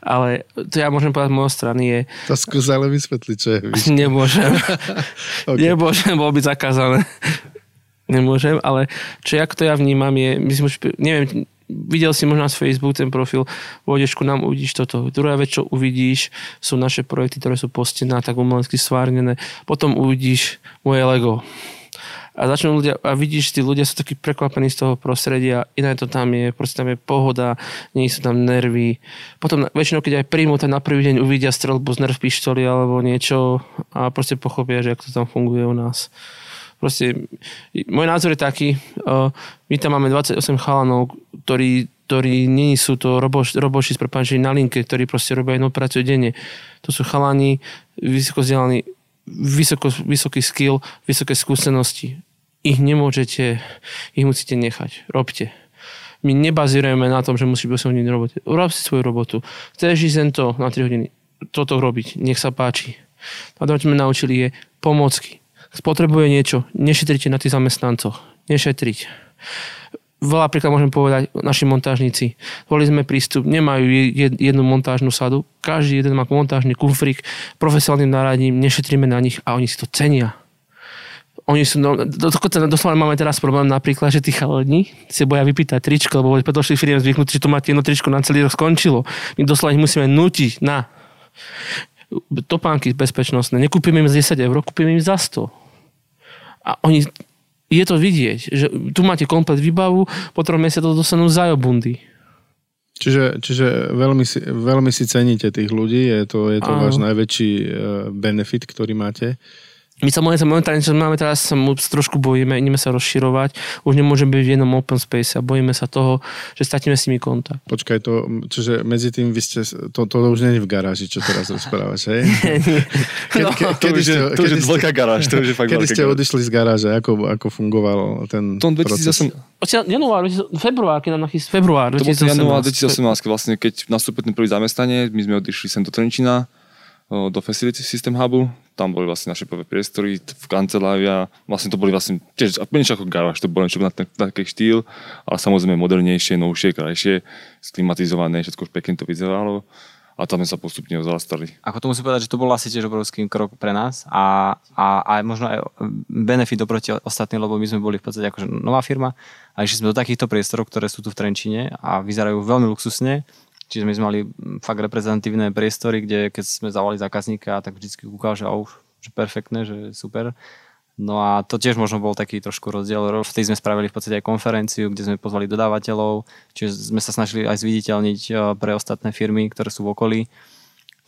Ale to ja môžem povedať z mojej strany je... To skús ale vysvetliť, čo je výška. Nemôžem. okay. Nemôžem, bolo byť zakázané. Nemôžem, ale čo ja to ja vnímam je, myslím, neviem, videl si možno z Facebook ten profil, pôjdeš nám, uvidíš toto. Druhá vec, čo uvidíš, sú naše projekty, ktoré sú postené tak umelecky stvárnené. Potom uvidíš moje Lego. A začnú ľudia, a vidíš, tí ľudia sú takí prekvapení z toho prostredia, iné to tam je, proste tam je pohoda, nie sú tam nervy. Potom väčšinou, keď aj príjmu, tak na prvý deň uvidia strelbu z nerv pištoli alebo niečo a proste pochopia, že ako to tam funguje u nás. Proste, môj názor je taký, my tam máme 28 chalanov, ktorí, ktorí nie sú to roboš, roboši z na linke, ktorí proste robia jednu prácu denne. To sú chalani, vysoko vzdelaní, vysoko, vysoký skill, vysoké skúsenosti. Ich nemôžete, ich musíte nechať. Robte. My nebazírujeme na tom, že musíš byť v robote. Urob si svoju robotu. Chceš ísť to na 3 hodiny. Toto robiť. Nech sa páči. A to, čo sme naučili, je pomocky spotrebuje niečo, nešetrite na tých zamestnancoch. Nešetriť. veľa príklad môžem povedať, naši montážnici. Volili sme prístup, nemajú jednu montážnu sadu, každý jeden má montážny kufrík, profesionálnym náradím, nešetríme na nich a oni si to cenia. Oni sú, no, doslova máme teraz problém napríklad, že tí chalani si boja vypýtať tričko, lebo predošli firiem zvyknutí, že to máte jedno tričko na celý rok skončilo. My doslova ich musíme nutiť na topánky bezpečnostné. Nekúpime im za 10 eur, kúpime im za 100. A oni je to vidieť, že tu máte komplet výbavu, po troch mesiacoch dostanú zajobundy. Čiže, čiže veľmi, si, veľmi si ceníte tých ľudí, je to, je to váš najväčší eh, benefit, ktorý máte. My sa momentálne, čo máme teraz, sa trošku bojíme, ideme sa rozširovať. Už nemôžeme byť v jednom open space a bojíme sa toho, že stratíme s nimi kontakt. Počkaj, to, čiže medzi tým vy ste, to, to už je v garáži, čo teraz rozprávaš, hej? Ke, ke, no. kedy ste, to už je veľká garáž, to už je fakt Kedy ste garáž. odišli z garáže, ako, ako fungoval ten tom 2008, proces? Január, február, keď nám nachysť, február 2018. To bol január 2018, vlastne, keď nastúpil ten prvý zamestnanie, my sme odišli sem do Trenčina, do Facility System Hubu. Tam boli vlastne naše prvé priestory v kancelária. Vlastne to boli vlastne tiež niečo ako garáž, to bolo niečo na, na taký štýl, ale samozrejme modernejšie, novšie, krajšie, sklimatizované, všetko už pekne to vyzeralo a tam sme sa postupne zastali. Ako to musím povedať, že to bol asi tiež obrovský krok pre nás a, a, a možno aj benefit oproti ostatným, lebo my sme boli v podstate akože nová firma a išli sme do takýchto priestorov, ktoré sú tu v Trenčine a vyzerajú veľmi luxusne Čiže my sme mali fakt reprezentatívne priestory, kde keď sme zavolali zákazníka, tak vždycky kúkal, že, oh, že perfektné, že super. No a to tiež možno bol taký trošku rozdiel. V tej sme spravili v podstate aj konferenciu, kde sme pozvali dodávateľov, čiže sme sa snažili aj zviditeľniť eh, pre ostatné firmy, ktoré sú v okolí.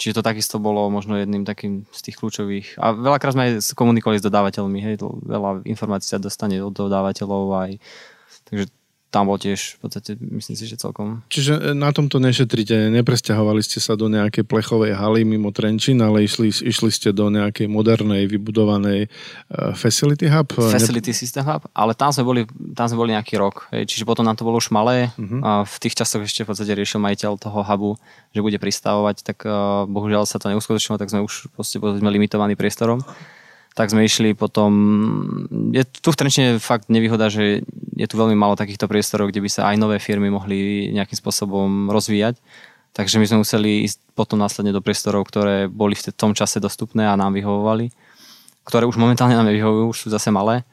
Čiže to takisto bolo možno jedným takým z tých kľúčových. A veľakrát sme aj komunikovali s dodávateľmi, hej, veľa informácií sa dostane od dodávateľov aj Takže tam bol tiež v podstate, myslím si, že celkom. Čiže e, na tomto nešetrite, nepresťahovali ste sa do nejakej plechovej haly mimo Trenčín, ale išli, išli ste do nejakej modernej, vybudovanej uh, Facility Hub? Facility ne... System Hub, ale tam sme boli, tam sme boli nejaký rok, hej, čiže potom nám to bolo už malé uh-huh. a v tých časoch ešte v podstate riešil majiteľ toho hubu, že bude pristavovať, tak uh, bohužiaľ sa to neuskutočnilo, tak sme už proste sme limitovaní priestorom tak sme išli potom, je tu v Trenčine fakt nevýhoda, že je tu veľmi málo takýchto priestorov, kde by sa aj nové firmy mohli nejakým spôsobom rozvíjať. Takže my sme museli ísť potom následne do priestorov, ktoré boli v tom čase dostupné a nám vyhovovali. Ktoré už momentálne nám nevyhovujú, už sú zase malé.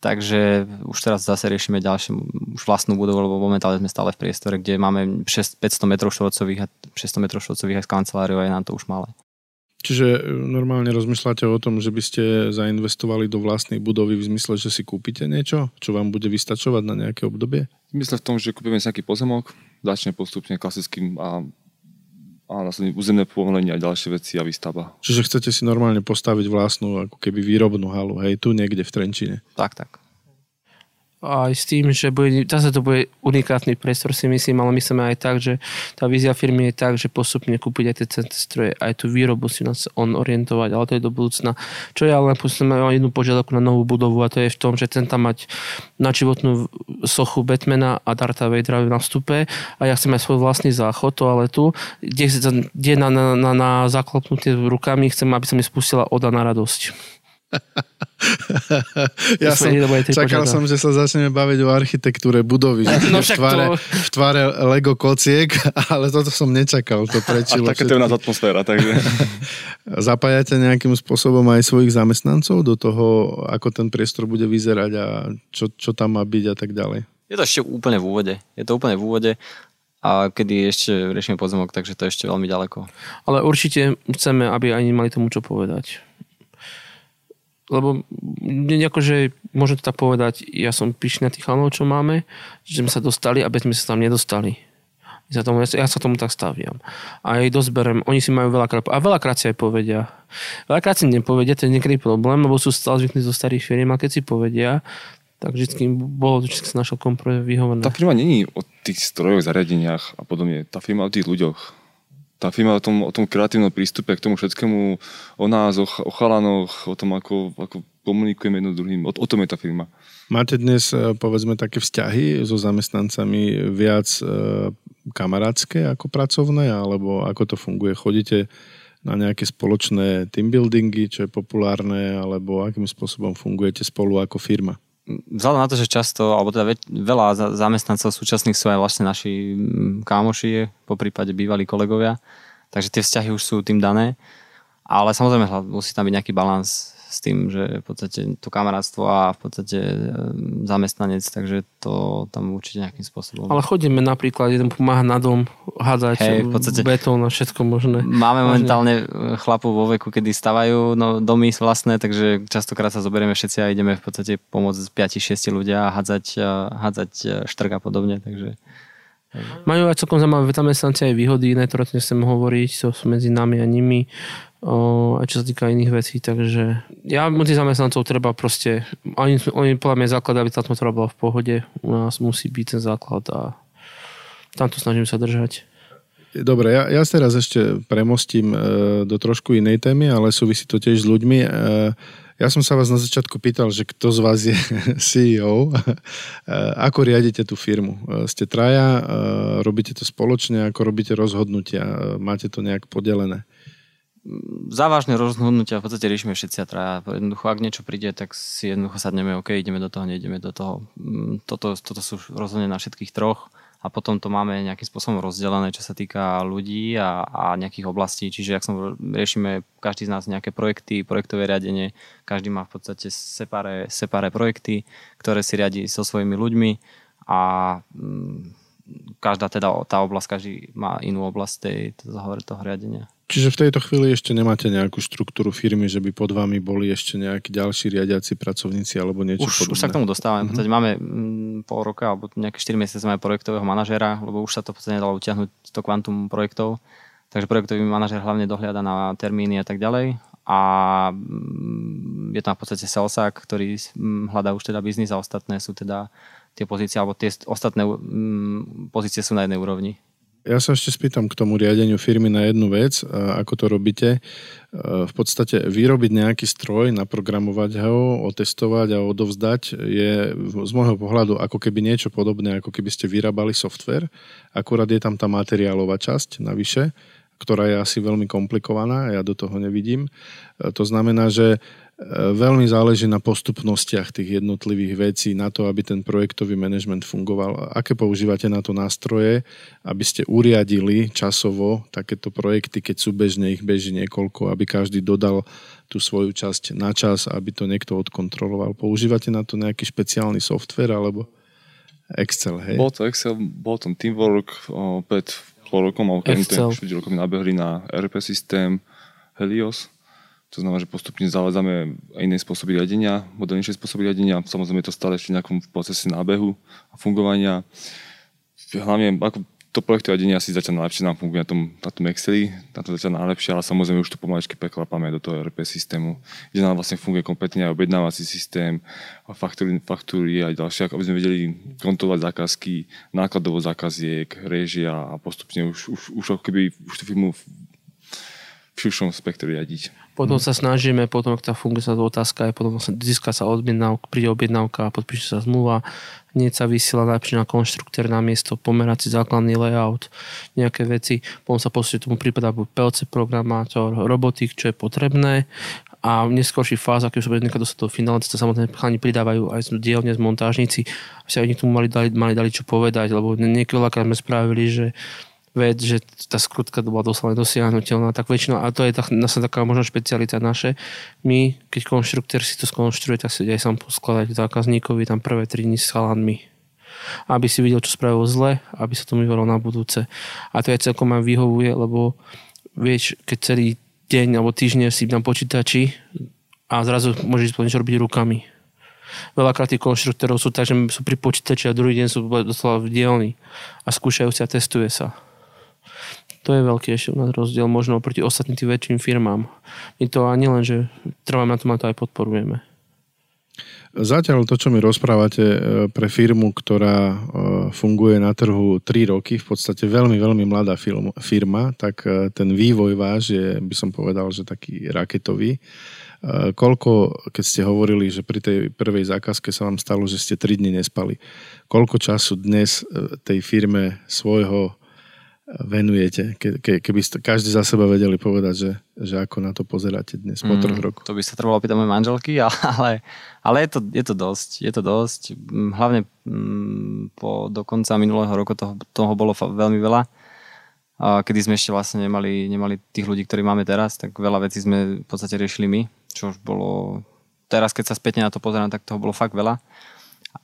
Takže už teraz zase riešime ďalšiu už vlastnú budovu, lebo momentálne sme stále v priestore, kde máme 6, 500 m štvorcových a 600 m štvorcových aj z kanceláriou je nám to už malé. Čiže e, normálne rozmýšľate o tom, že by ste zainvestovali do vlastnej budovy v zmysle, že si kúpite niečo, čo vám bude vystačovať na nejaké obdobie? Zmysle v tom, že kúpime nejaký pozemok, začne postupne klasickým a, a následne územné povolenie a ďalšie veci a výstava. Čiže chcete si normálne postaviť vlastnú ako keby výrobnú halu, hej, tu niekde v Trenčine. Tak, tak aj s tým, že bude, zase to bude unikátny priestor si myslím, ale myslíme aj tak, že tá vízia firmy je tak, že postupne kúpiť aj tie stroje, aj tú výrobu si nás on orientovať, ale to je do budúcna. Čo ja len mám jednu požiadavku na novú budovu a to je v tom, že chcem tam mať na životnú sochu Batmana a Darta Vadera na vstupe a ja chcem aj svoj vlastný záchod toaletu, kde, kde na, na, na, na zaklopnutie rukami chcem, aby sa mi spustila oda na radosť. Ja som, čakal som, že sa začneme baviť o architektúre budovy, no, v, tvare, to... v tvare Lego kociek, ale toto som nečakal, to prečilo. A taká to je u nás atmosféra, takže... Zapájate nejakým spôsobom aj svojich zamestnancov do toho, ako ten priestor bude vyzerať a čo, čo tam má byť a tak ďalej? Je to ešte úplne v úvode. Je to úplne v úvode a kedy ešte riešime pozemok, takže to je ešte veľmi ďaleko. Ale určite chceme, aby ani mali tomu čo povedať lebo akože, môžem to tak povedať, ja som pyšný na tých chalanov, čo máme, že sme sa dostali a bez sme sa tam nedostali. Ja tomu, ja sa tomu tak staviam. A aj dosť berem, oni si majú veľakrát, a veľakrát si aj povedia. Veľakrát si nepovedia, to je niekedy problém, lebo sú stále zvykní zo starých firiem, a keď si povedia, tak vždy bolo, vždy sa našiel kompromis vyhovorné. Tá firma není o tých strojoch, zariadeniach a podobne. Tá firma o tých ľuďoch tá firma o tom, o tom kreatívnom prístupe k tomu všetkému, o nás, o, o chalanoch, o tom, ako, ako komunikujeme jedno druhým. O, o tom je tá firma. Máte dnes, e, povedzme, také vzťahy so zamestnancami viac e, kamarátske ako pracovné, alebo ako to funguje? Chodíte na nejaké spoločné team buildingy, čo je populárne, alebo akým spôsobom fungujete spolu ako firma? Vzhľadom na to, že často, alebo teda veľa zamestnancov súčasných sú aj vlastne naši kámoši, po prípade bývalí kolegovia, takže tie vzťahy už sú tým dané. Ale samozrejme musí tam byť nejaký balans s tým, že v podstate to kamarátstvo a v podstate zamestnanec, takže to tam určite nejakým spôsobom. Ale chodíme napríklad, jeden pomáha na dom, hádzať hey, v podstate betón a všetko možné. Máme momentálne e, chlapov vo veku, kedy stavajú no, domy vlastné, takže častokrát sa zoberieme všetci a ideme v podstate pomôcť 5-6 ľudia a hádzať, hádzať e, štrk a podobne, takže majú aj celkom zaujímavé zamestnanci aj výhody, iné, ktoré nechcem hovoriť, to sú medzi nami a nimi o, aj čo sa týka iných vecí, takže ja tých zamestnancov treba proste, oni, oni podľa mňa základ, aby tá atmosféra bola v pohode, u nás musí byť ten základ a tam to snažím sa držať. Dobre, ja, ja teraz ešte premostím e, do trošku inej témy, ale súvisí to tiež s ľuďmi. E, ja som sa vás na začiatku pýtal, že kto z vás je CEO, e, ako riadite tú firmu. E, ste traja, e, robíte to spoločne, ako robíte rozhodnutia, máte to nejak podelené? závažné rozhodnutia v podstate riešime všetci a traja. Jednoducho, ak niečo príde, tak si jednoducho sadneme, OK, ideme do toho, neideme do toho. Mm, toto, toto sú rozhodne na všetkých troch a potom to máme nejakým spôsobom rozdelené, čo sa týka ľudí a, a nejakých oblastí. Čiže ak som riešime každý z nás nejaké projekty, projektové riadenie, každý má v podstate separé, separé projekty, ktoré si riadi so svojimi ľuďmi a mm, každá teda tá oblasť, každý má inú oblasť tej, toho, toho riadenia. Čiže v tejto chvíli ešte nemáte nejakú štruktúru firmy, že by pod vami boli ešte nejakí ďalší riadiaci pracovníci alebo niečo už, podobné? Už sa k tomu dostávame. Mm-hmm. máme mm, pol roka alebo nejaké 4 mesiace máme projektového manažera, lebo už sa to v podstate nedalo utiahnuť to kvantum projektov. Takže projektový manažer hlavne dohliada na termíny a tak ďalej. A mm, je tam v podstate salesák, ktorý mm, hľadá už teda biznis a ostatné sú teda tie pozície, alebo tie ostatné pozície sú na jednej úrovni. Ja sa ešte spýtam k tomu riadeniu firmy na jednu vec, ako to robíte. V podstate vyrobiť nejaký stroj, naprogramovať ho, otestovať a odovzdať je z môjho pohľadu ako keby niečo podobné, ako keby ste vyrábali software. Akurát je tam tá materiálová časť navyše, ktorá je asi veľmi komplikovaná, ja do toho nevidím. To znamená, že Veľmi záleží na postupnostiach tých jednotlivých vecí, na to, aby ten projektový manažment fungoval. Aké používate na to nástroje, aby ste uriadili časovo takéto projekty, keď sú bežne, ich beží niekoľko, aby každý dodal tú svoju časť na čas, aby to niekto odkontroloval. Používate na to nejaký špeciálny software alebo Excel, hej? Bol to Excel, bol to Teamwork, pred pol rokom, alebo keď rokom nabehli na RP systém Helios to znamená, že postupne zavádzame iné spôsoby riadenia, modernejšie spôsoby riadenia. Samozrejme je to stále ešte v nejakom procese nábehu a fungovania. Hlavne ako to projektové riadenie asi zatiaľ najlepšie nám funguje na tom, na tom Exceli, na to zatiaľ najlepšie, ale samozrejme už to pomaličky preklapáme do toho RP systému, kde nám vlastne funguje kompletne aj objednávací systém, faktúry, faktúry a ďalšie, aby sme vedeli kontrolovať zákazky, nákladovo zákaziek, réžia a postupne už, už, už keby už tú firmu širšom spektre riadiť. Potom sa snažíme, potom tá funguje sa otázka, je potom získa sa objednávka, príde objednávka a podpíše sa zmluva, hneď sa vysiela najprv na konštruktér na miesto, pomerať si základný layout, nejaké veci, potom sa posunie tomu prípada buď PLC programátor, robotik, čo je potrebné. A v neskôrší fáze, keď už sa bude dostať do finále, sa samozrejme chlani pridávajú aj z dielne, z montážnici, aby sa oni tomu mali dali, mali dali čo povedať, lebo niekedy sme spravili, že vec, že tá skrutka bola doslova dosiahnutelná, tak väčšinou, a to je tak, taká možno špecialita naše, my, keď konštruktér si to skonštruuje, tak si aj sám poskladať zákazníkovi tam prvé tri dni s chalanmi aby si videl, čo spravil zle, aby sa to vyvorilo na budúce. A to aj celkom aj vyhovuje, lebo vieš, keď celý deň alebo týždeň si na počítači a zrazu môžeš niečo robiť rukami. Veľakrát tých konštruktérov sú tak, že sú pri počítači a druhý deň sú doslova v dielni a skúšajú sa a testuje sa. To je veľký ešte u nás rozdiel možno proti ostatným tým väčším firmám. My to ani len, že trváme na tom a to aj podporujeme. Zatiaľ to, čo mi rozprávate e, pre firmu, ktorá e, funguje na trhu 3 roky, v podstate veľmi, veľmi mladá firma, tak e, ten vývoj váš je, by som povedal, že taký raketový. Koľko, keď ste hovorili, že pri tej prvej zákazke sa vám stalo, že ste 3 dni nespali, koľko času dnes tej firme svojho venujete? Ke, ke, keby ste každý za seba vedeli povedať, že, že ako na to pozeráte dnes po mm, troch rokoch. To by sa trebalo pýtať mojej manželky, ale, ale je, to, je to dosť. Je to dosť. Mm, hlavne mm, po, do konca minulého roku toho, toho bolo veľmi veľa. A kedy sme ešte vlastne nemali, nemali tých ľudí, ktorí máme teraz, tak veľa vecí sme v podstate riešili my, čo už bolo... Teraz, keď sa spätne na to pozerám, tak toho bolo fakt veľa.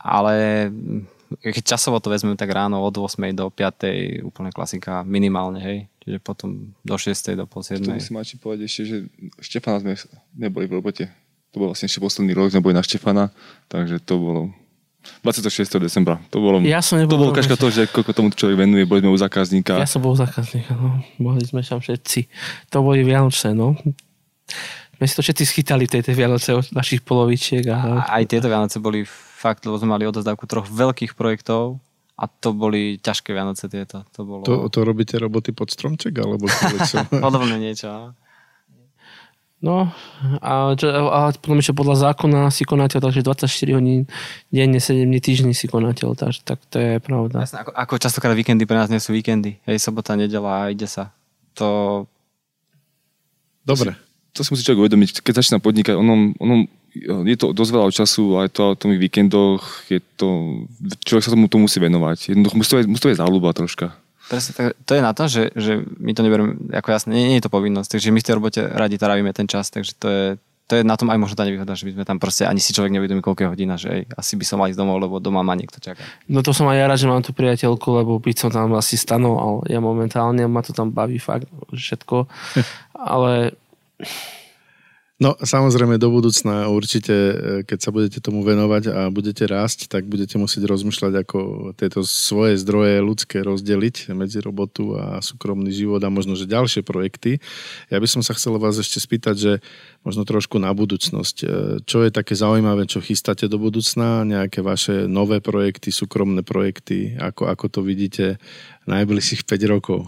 Ale keď časovo to vezmeme tak ráno od 8 do 5, úplne klasika, minimálne, hej. Čiže potom do 6, do pol 7. To musím Mači povedať ešte, že Štefana sme neboli v robote. To bol vlastne ešte posledný rok, sme boli na Štefana, takže to bolo 26. decembra. To bolo, ja som nebol to bolo každá to, že koľko tomu človek venuje, boli sme u zákazníka. Ja som bol u zákazníka, no. Mohli sme tam všetci. To boli Vianoce, no. My si to všetci schytali tej Vianoce od našich polovičiek. A... Aj tieto Vianoce boli fakt, lebo sme mali odozdávku troch veľkých projektov a to boli ťažké Vianoce tieto. To, bolo... to, to robíte roboty pod stromček, alebo čo? Podobne niečo. No, a, a potom ešte podľa zákona si konateľ, takže 24 hodín denne, 7 dní týždni si konateľ, takže tak to je pravda. Jasne, ako, ako častokrát víkendy pre nás nie sú víkendy. Hej, sobota, nedela a ide sa. To... Dobre. To si, to si musí človek uvedomiť, keď začína podnikať, onom, onom je to dosť veľa času, aj to v tých víkendoch, je to, človek sa tomu to musí venovať. Jednoducho musí to, musí to je záľuba troška. Presne, tak, to je na to, že, že my to neberiem ako jasné, nie, nie je to povinnosť, takže my v tej robote radi trávime ten čas, takže to je, to je na tom aj možno tá nevýhoda, že by sme tam proste ani si človek nevedomí, koľko je hodina, že ej, asi by som mal ísť domov, lebo doma ma niekto čaká. No to som aj ja rád, že mám tú priateľku, lebo by som tam asi stanoval. Ja momentálne ma to tam baví fakt všetko, ale No samozrejme do budúcna určite, e, keď sa budete tomu venovať a budete rásť, tak budete musieť rozmýšľať, ako tieto svoje zdroje ľudské rozdeliť medzi robotu a súkromný život a možno, že ďalšie projekty. Ja by som sa chcel vás ešte spýtať, že možno trošku na budúcnosť. E, čo je také zaujímavé, čo chystáte do budúcna? Nejaké vaše nové projekty, súkromné projekty? Ako, ako to vidíte najbližších 5 rokov.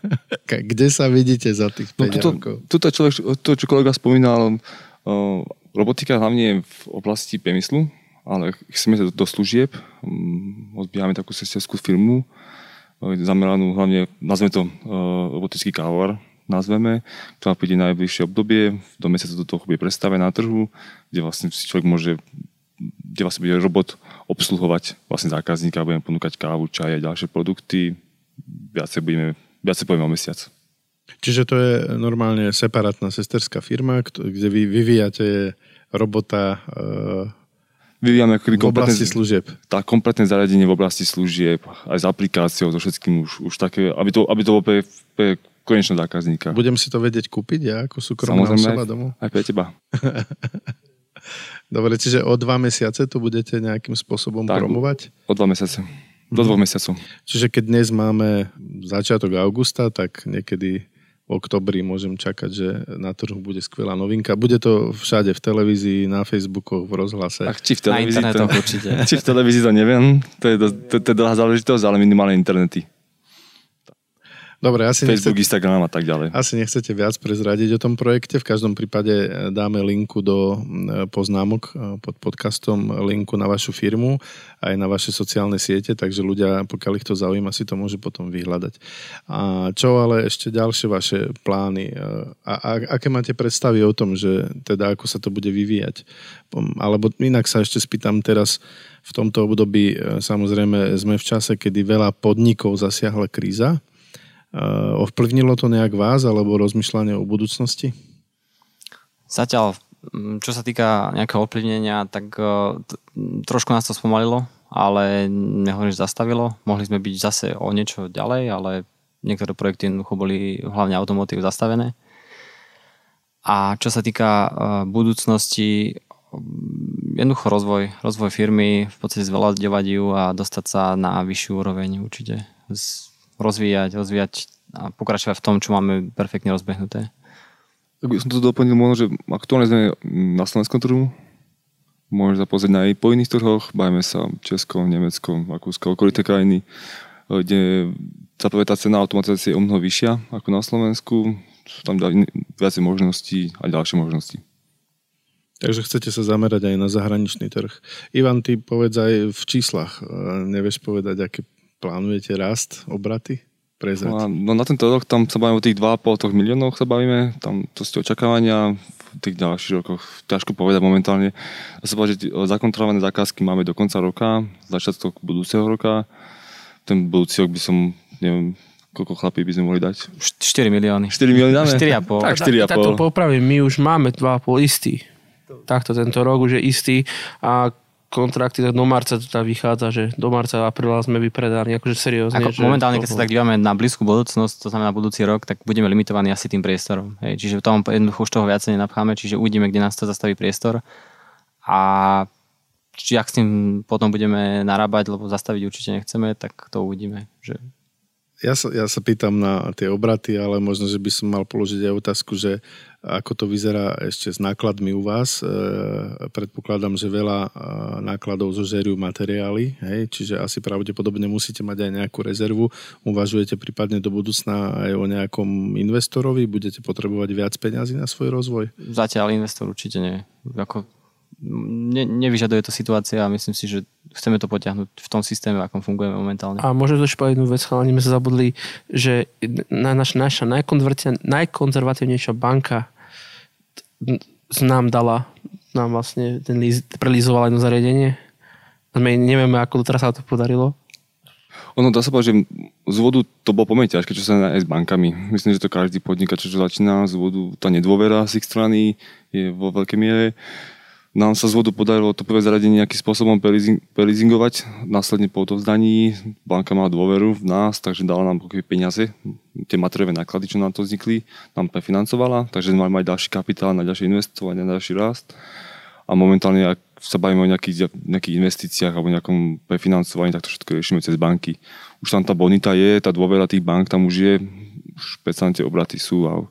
Kde sa vidíte za tých 5 no, tuto, rokov? Tuto človek, to, čo kolega spomínal, robotika hlavne v oblasti priemyslu, ale chceme do, do služieb, odbíjame takú sesterskú firmu, zameranú hlavne, nazveme to robotický kávovar, nazveme, ktorá príde najbližšie obdobie, do mesiaca do toho bude predstavená na trhu, kde vlastne si človek môže kde vlastne bude robot obsluhovať vlastne zákazníka, budeme ponúkať kávu, čaj a ďalšie produkty, viacej, budeme, viacej povieme o mesiac. Čiže to je normálne separátna sesterská firma, kde vy vyvíjate robota uh, Vyvíjame v oblasti služieb. Tá kompletné zariadenie v oblasti služieb, aj s aplikáciou, so všetkým už, už také, aby to, aby to bolo pre, pre konečného zákazníka. Budem si to vedieť kúpiť ja ako súkromná osoba domov? aj pre teba. Dobre, čiže o dva mesiace to budete nejakým spôsobom tak, promovať? O dva mesiace. Do dvoch mesiacov. Čiže keď dnes máme začiatok augusta, tak niekedy v oktobri môžem čakať, že na trhu bude skvelá novinka. Bude to všade v televízii, na Facebookoch, v rozhlase. Ach, či v televízii, na to, určite. Či v televízii to neviem, to je, to, to, to je dlhá záležitosť, ale minimálne internety. Dobre, asi Facebook, nechcete, Instagram a tak ďalej. Asi nechcete viac prezradiť o tom projekte. V každom prípade e, dáme linku do e, poznámok e, pod podcastom, linku na vašu firmu aj na vaše sociálne siete, takže ľudia, pokiaľ ich to zaujíma, si to môže potom vyhľadať. A čo ale ešte ďalšie vaše plány? A, a aké máte predstavy o tom, že teda ako sa to bude vyvíjať? Alebo inak sa ešte spýtam teraz, v tomto období samozrejme sme v čase, kedy veľa podnikov zasiahla kríza, Eh, ovplyvnilo to nejak vás alebo rozmýšľanie o budúcnosti? Zatiaľ, mm, čo sa týka nejakého ovplyvnenia, tak eh, trošku nás to spomalilo, ale nehovorím, že zastavilo. Mohli sme byť zase o niečo ďalej, ale niektoré projekty jednoducho boli hlavne automotív zastavené. A čo sa týka eh, budúcnosti, mm, jednoducho rozvoj, rozvoj firmy, v podstate zveľaďovať ju a dostať sa na vyššiu úroveň určite rozvíjať, rozvíjať a pokračovať v tom, čo máme perfektne rozbehnuté. Tak by som to doplnil možno, že aktuálne sme na slovenskom trhu, môžeme sa pozrieť na aj po iných trhoch, bajme sa Česko, Nemecko, Rakúsko, okolité krajiny, kde sa povie tá cena automatizácie je o mnoho vyššia ako na Slovensku, sú tam viacej možností a ďalšie možnosti. Takže chcete sa zamerať aj na zahraničný trh. Ivan, ty povedz aj v číslach. Nevieš povedať, aké plánujete rast, obraty? prezrať. No, no na tento rok tam sa bavíme o tých 2,5 miliónov sa bavíme, tam to ste očakávania v tých ďalších rokoch, ťažko povedať momentálne. Dá sa povedať, že zakontrolované zákazky máme do konca roka, začiatok budúceho roka. Ten budúci rok by som, neviem, koľko chlapí by sme mohli dať. 4 milióny. 4 milióny dáme? 4,5. Tak Tak to 4,5. popravím, my už máme 2,5 istý. Takto tento rok už je istý a kontrakty tak do marca to tak vychádza, že do marca a apríla sme vypredaní, akože seriózne. Ako že momentálne, keď sa tak dívame na blízku budúcnosť, to znamená budúci rok, tak budeme limitovaní asi tým priestorom. Hej. Čiže tam jednoducho už toho viacej nenapcháme, čiže uvidíme, kde nás to zastaví priestor. A či ak s tým potom budeme narábať, lebo zastaviť určite nechceme, tak to uvidíme. Že Ja sa, ja sa pýtam na tie obraty, ale možno, že by som mal položiť aj otázku, že ako to vyzerá ešte s nákladmi u vás. E, predpokladám, že veľa e, nákladov zožerujú materiály, hej, čiže asi pravdepodobne musíte mať aj nejakú rezervu. Uvažujete prípadne do budúcna aj o nejakom investorovi? Budete potrebovať viac peňazí na svoj rozvoj? zatiaľ investor určite nie. Ako, ne, nevyžaduje to situácia a myslím si, že chceme to potiahnuť v tom systéme, akom fungujeme momentálne. A môžem to povedať jednu vec, chalani, my sa zabudli, že na, naš, naša najkonzervatívne- najkonzervatívnejšia banka nám dala, nám vlastne ten líz, prelizovala jedno zariadenie. My nevieme, ako doteraz sa to podarilo. Ono dá sa povedať, že z vodu to bolo pomerne ťažké, čo sa aj s bankami. Myslím, že to každý podnikač, čo začína z vodu, tá nedôvera z ich strany je vo veľkej miere. Nám sa z vodu podarilo to prvé zariadenie nejakým spôsobom preleasingovať. Následne po odovzdaní banka mala dôveru v nás, takže dala nám keby peniaze, tie materiálne náklady, čo nám to vznikli, nám prefinancovala, takže mali mať ďalší kapitál na ďalšie investovanie, na ďalší rast. A momentálne, ak sa bavíme o nejakých, nejakých investíciách alebo nejakom prefinancovaní, tak to všetko riešime cez banky. Už tam tá bonita je, tá dôvera tých bank tam už je, už predsa tie obraty sú a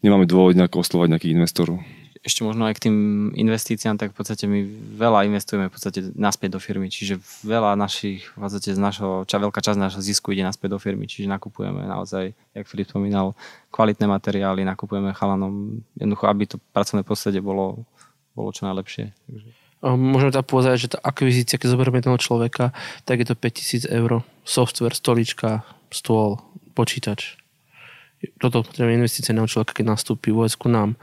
nemáme dôvod nejako oslovať nejakých investorov. Ešte možno aj k tým investíciám, tak v podstate my veľa investujeme v podstate naspäť do firmy, čiže veľa našich, v podstate z našho, ča, veľká časť našho zisku ide naspäť do firmy, čiže nakupujeme naozaj, jak Filip spomínal, kvalitné materiály, nakupujeme chalanom, jednoducho, aby to pracovné prostredie bolo, bolo čo najlepšie. Takže. Môžeme tak povedať, že tá akvizícia, keď zoberieme jedného človeka, tak je to 5000 eur. Software, stolička, stôl, počítač. Toto potrebujeme investície na človeka, keď nastúpi vôbec ku nám.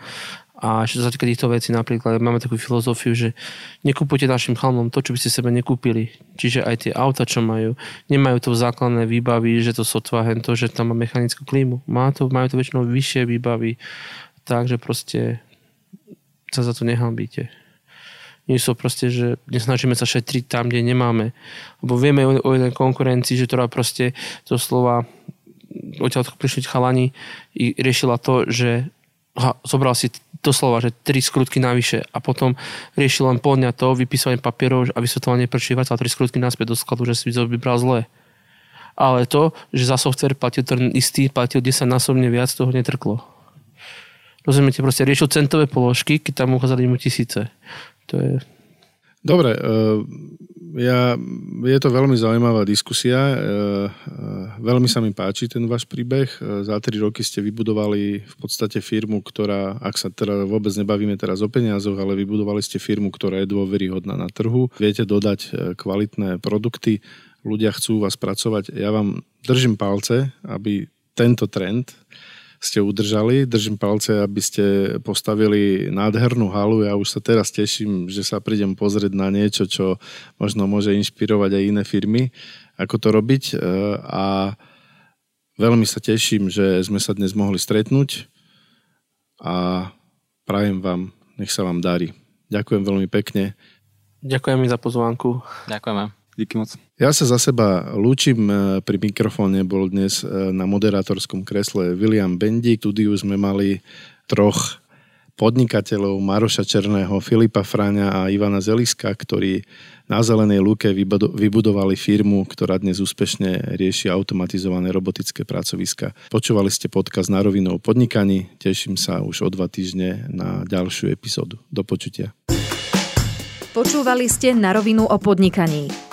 A čo sa týka týchto vecí, napríklad máme takú filozofiu, že nekupujte našim chalmom to, čo by ste sebe nekúpili. Čiže aj tie auta, čo majú, nemajú to základné výbavy, že to sotva to, že tam má mechanickú klímu. Má to, majú to väčšinou vyššie výbavy, takže proste sa za to nehambíte nie sú proste, že nesnažíme sa šetriť tam, kde nemáme. Lebo vieme o, jednej konkurencii, že ktorá proste to slova odtiaľ prišli chalani riešila to, že ha, zobral si doslova, že tri skrutky navyše a potom riešil len pol dňa to, vypísanie papierov a vysvetľovanie prečo a tri skrutky naspäť do skladu, že si vybral zle. Ale to, že za software platil ten istý, platil 10 násobne viac, toho netrklo. Rozumiete, proste riešil centové položky, keď tam ukázali mu tisíce. To je... Dobre, eh, ja, je to veľmi zaujímavá diskusia. eh, eh, Veľmi sa mi páči ten váš príbeh. Eh, Za tri roky ste vybudovali v podstate firmu, ktorá, ak sa teda vôbec nebavíme teraz o peniazoch, ale vybudovali ste firmu, ktorá je dôveryhodná na trhu. Viete dodať kvalitné produkty, ľudia chcú vás pracovať. Ja vám držím palce, aby tento trend ste udržali. Držím palce, aby ste postavili nádhernú halu. Ja už sa teraz teším, že sa prídem pozrieť na niečo, čo možno môže inšpirovať aj iné firmy, ako to robiť. E, A veľmi sa teším, že sme sa dnes mohli stretnúť a prajem vám, nech sa vám darí. Ďakujem veľmi pekne. Ďakujem mi za pozvánku. Ďakujeme. Díky moc. Ja sa za seba lúčim. e, Pri mikrofóne bol dnes e, na moderátorskom kresle William Bendik. V štúdiu sme mali troch podnikateľov Maroša Černého, Filipa Fráňa a Ivana Zeliska, ktorí na Zelenej lúke vybudo- vybudovali firmu, ktorá dnes úspešne rieši automatizované robotické pracoviska. Počúvali ste podcast na rovinu o podnikaní. Teším sa už o dva týždne na ďalšiu epizódu. Do počutia. Počúvali ste na rovinu o podnikaní.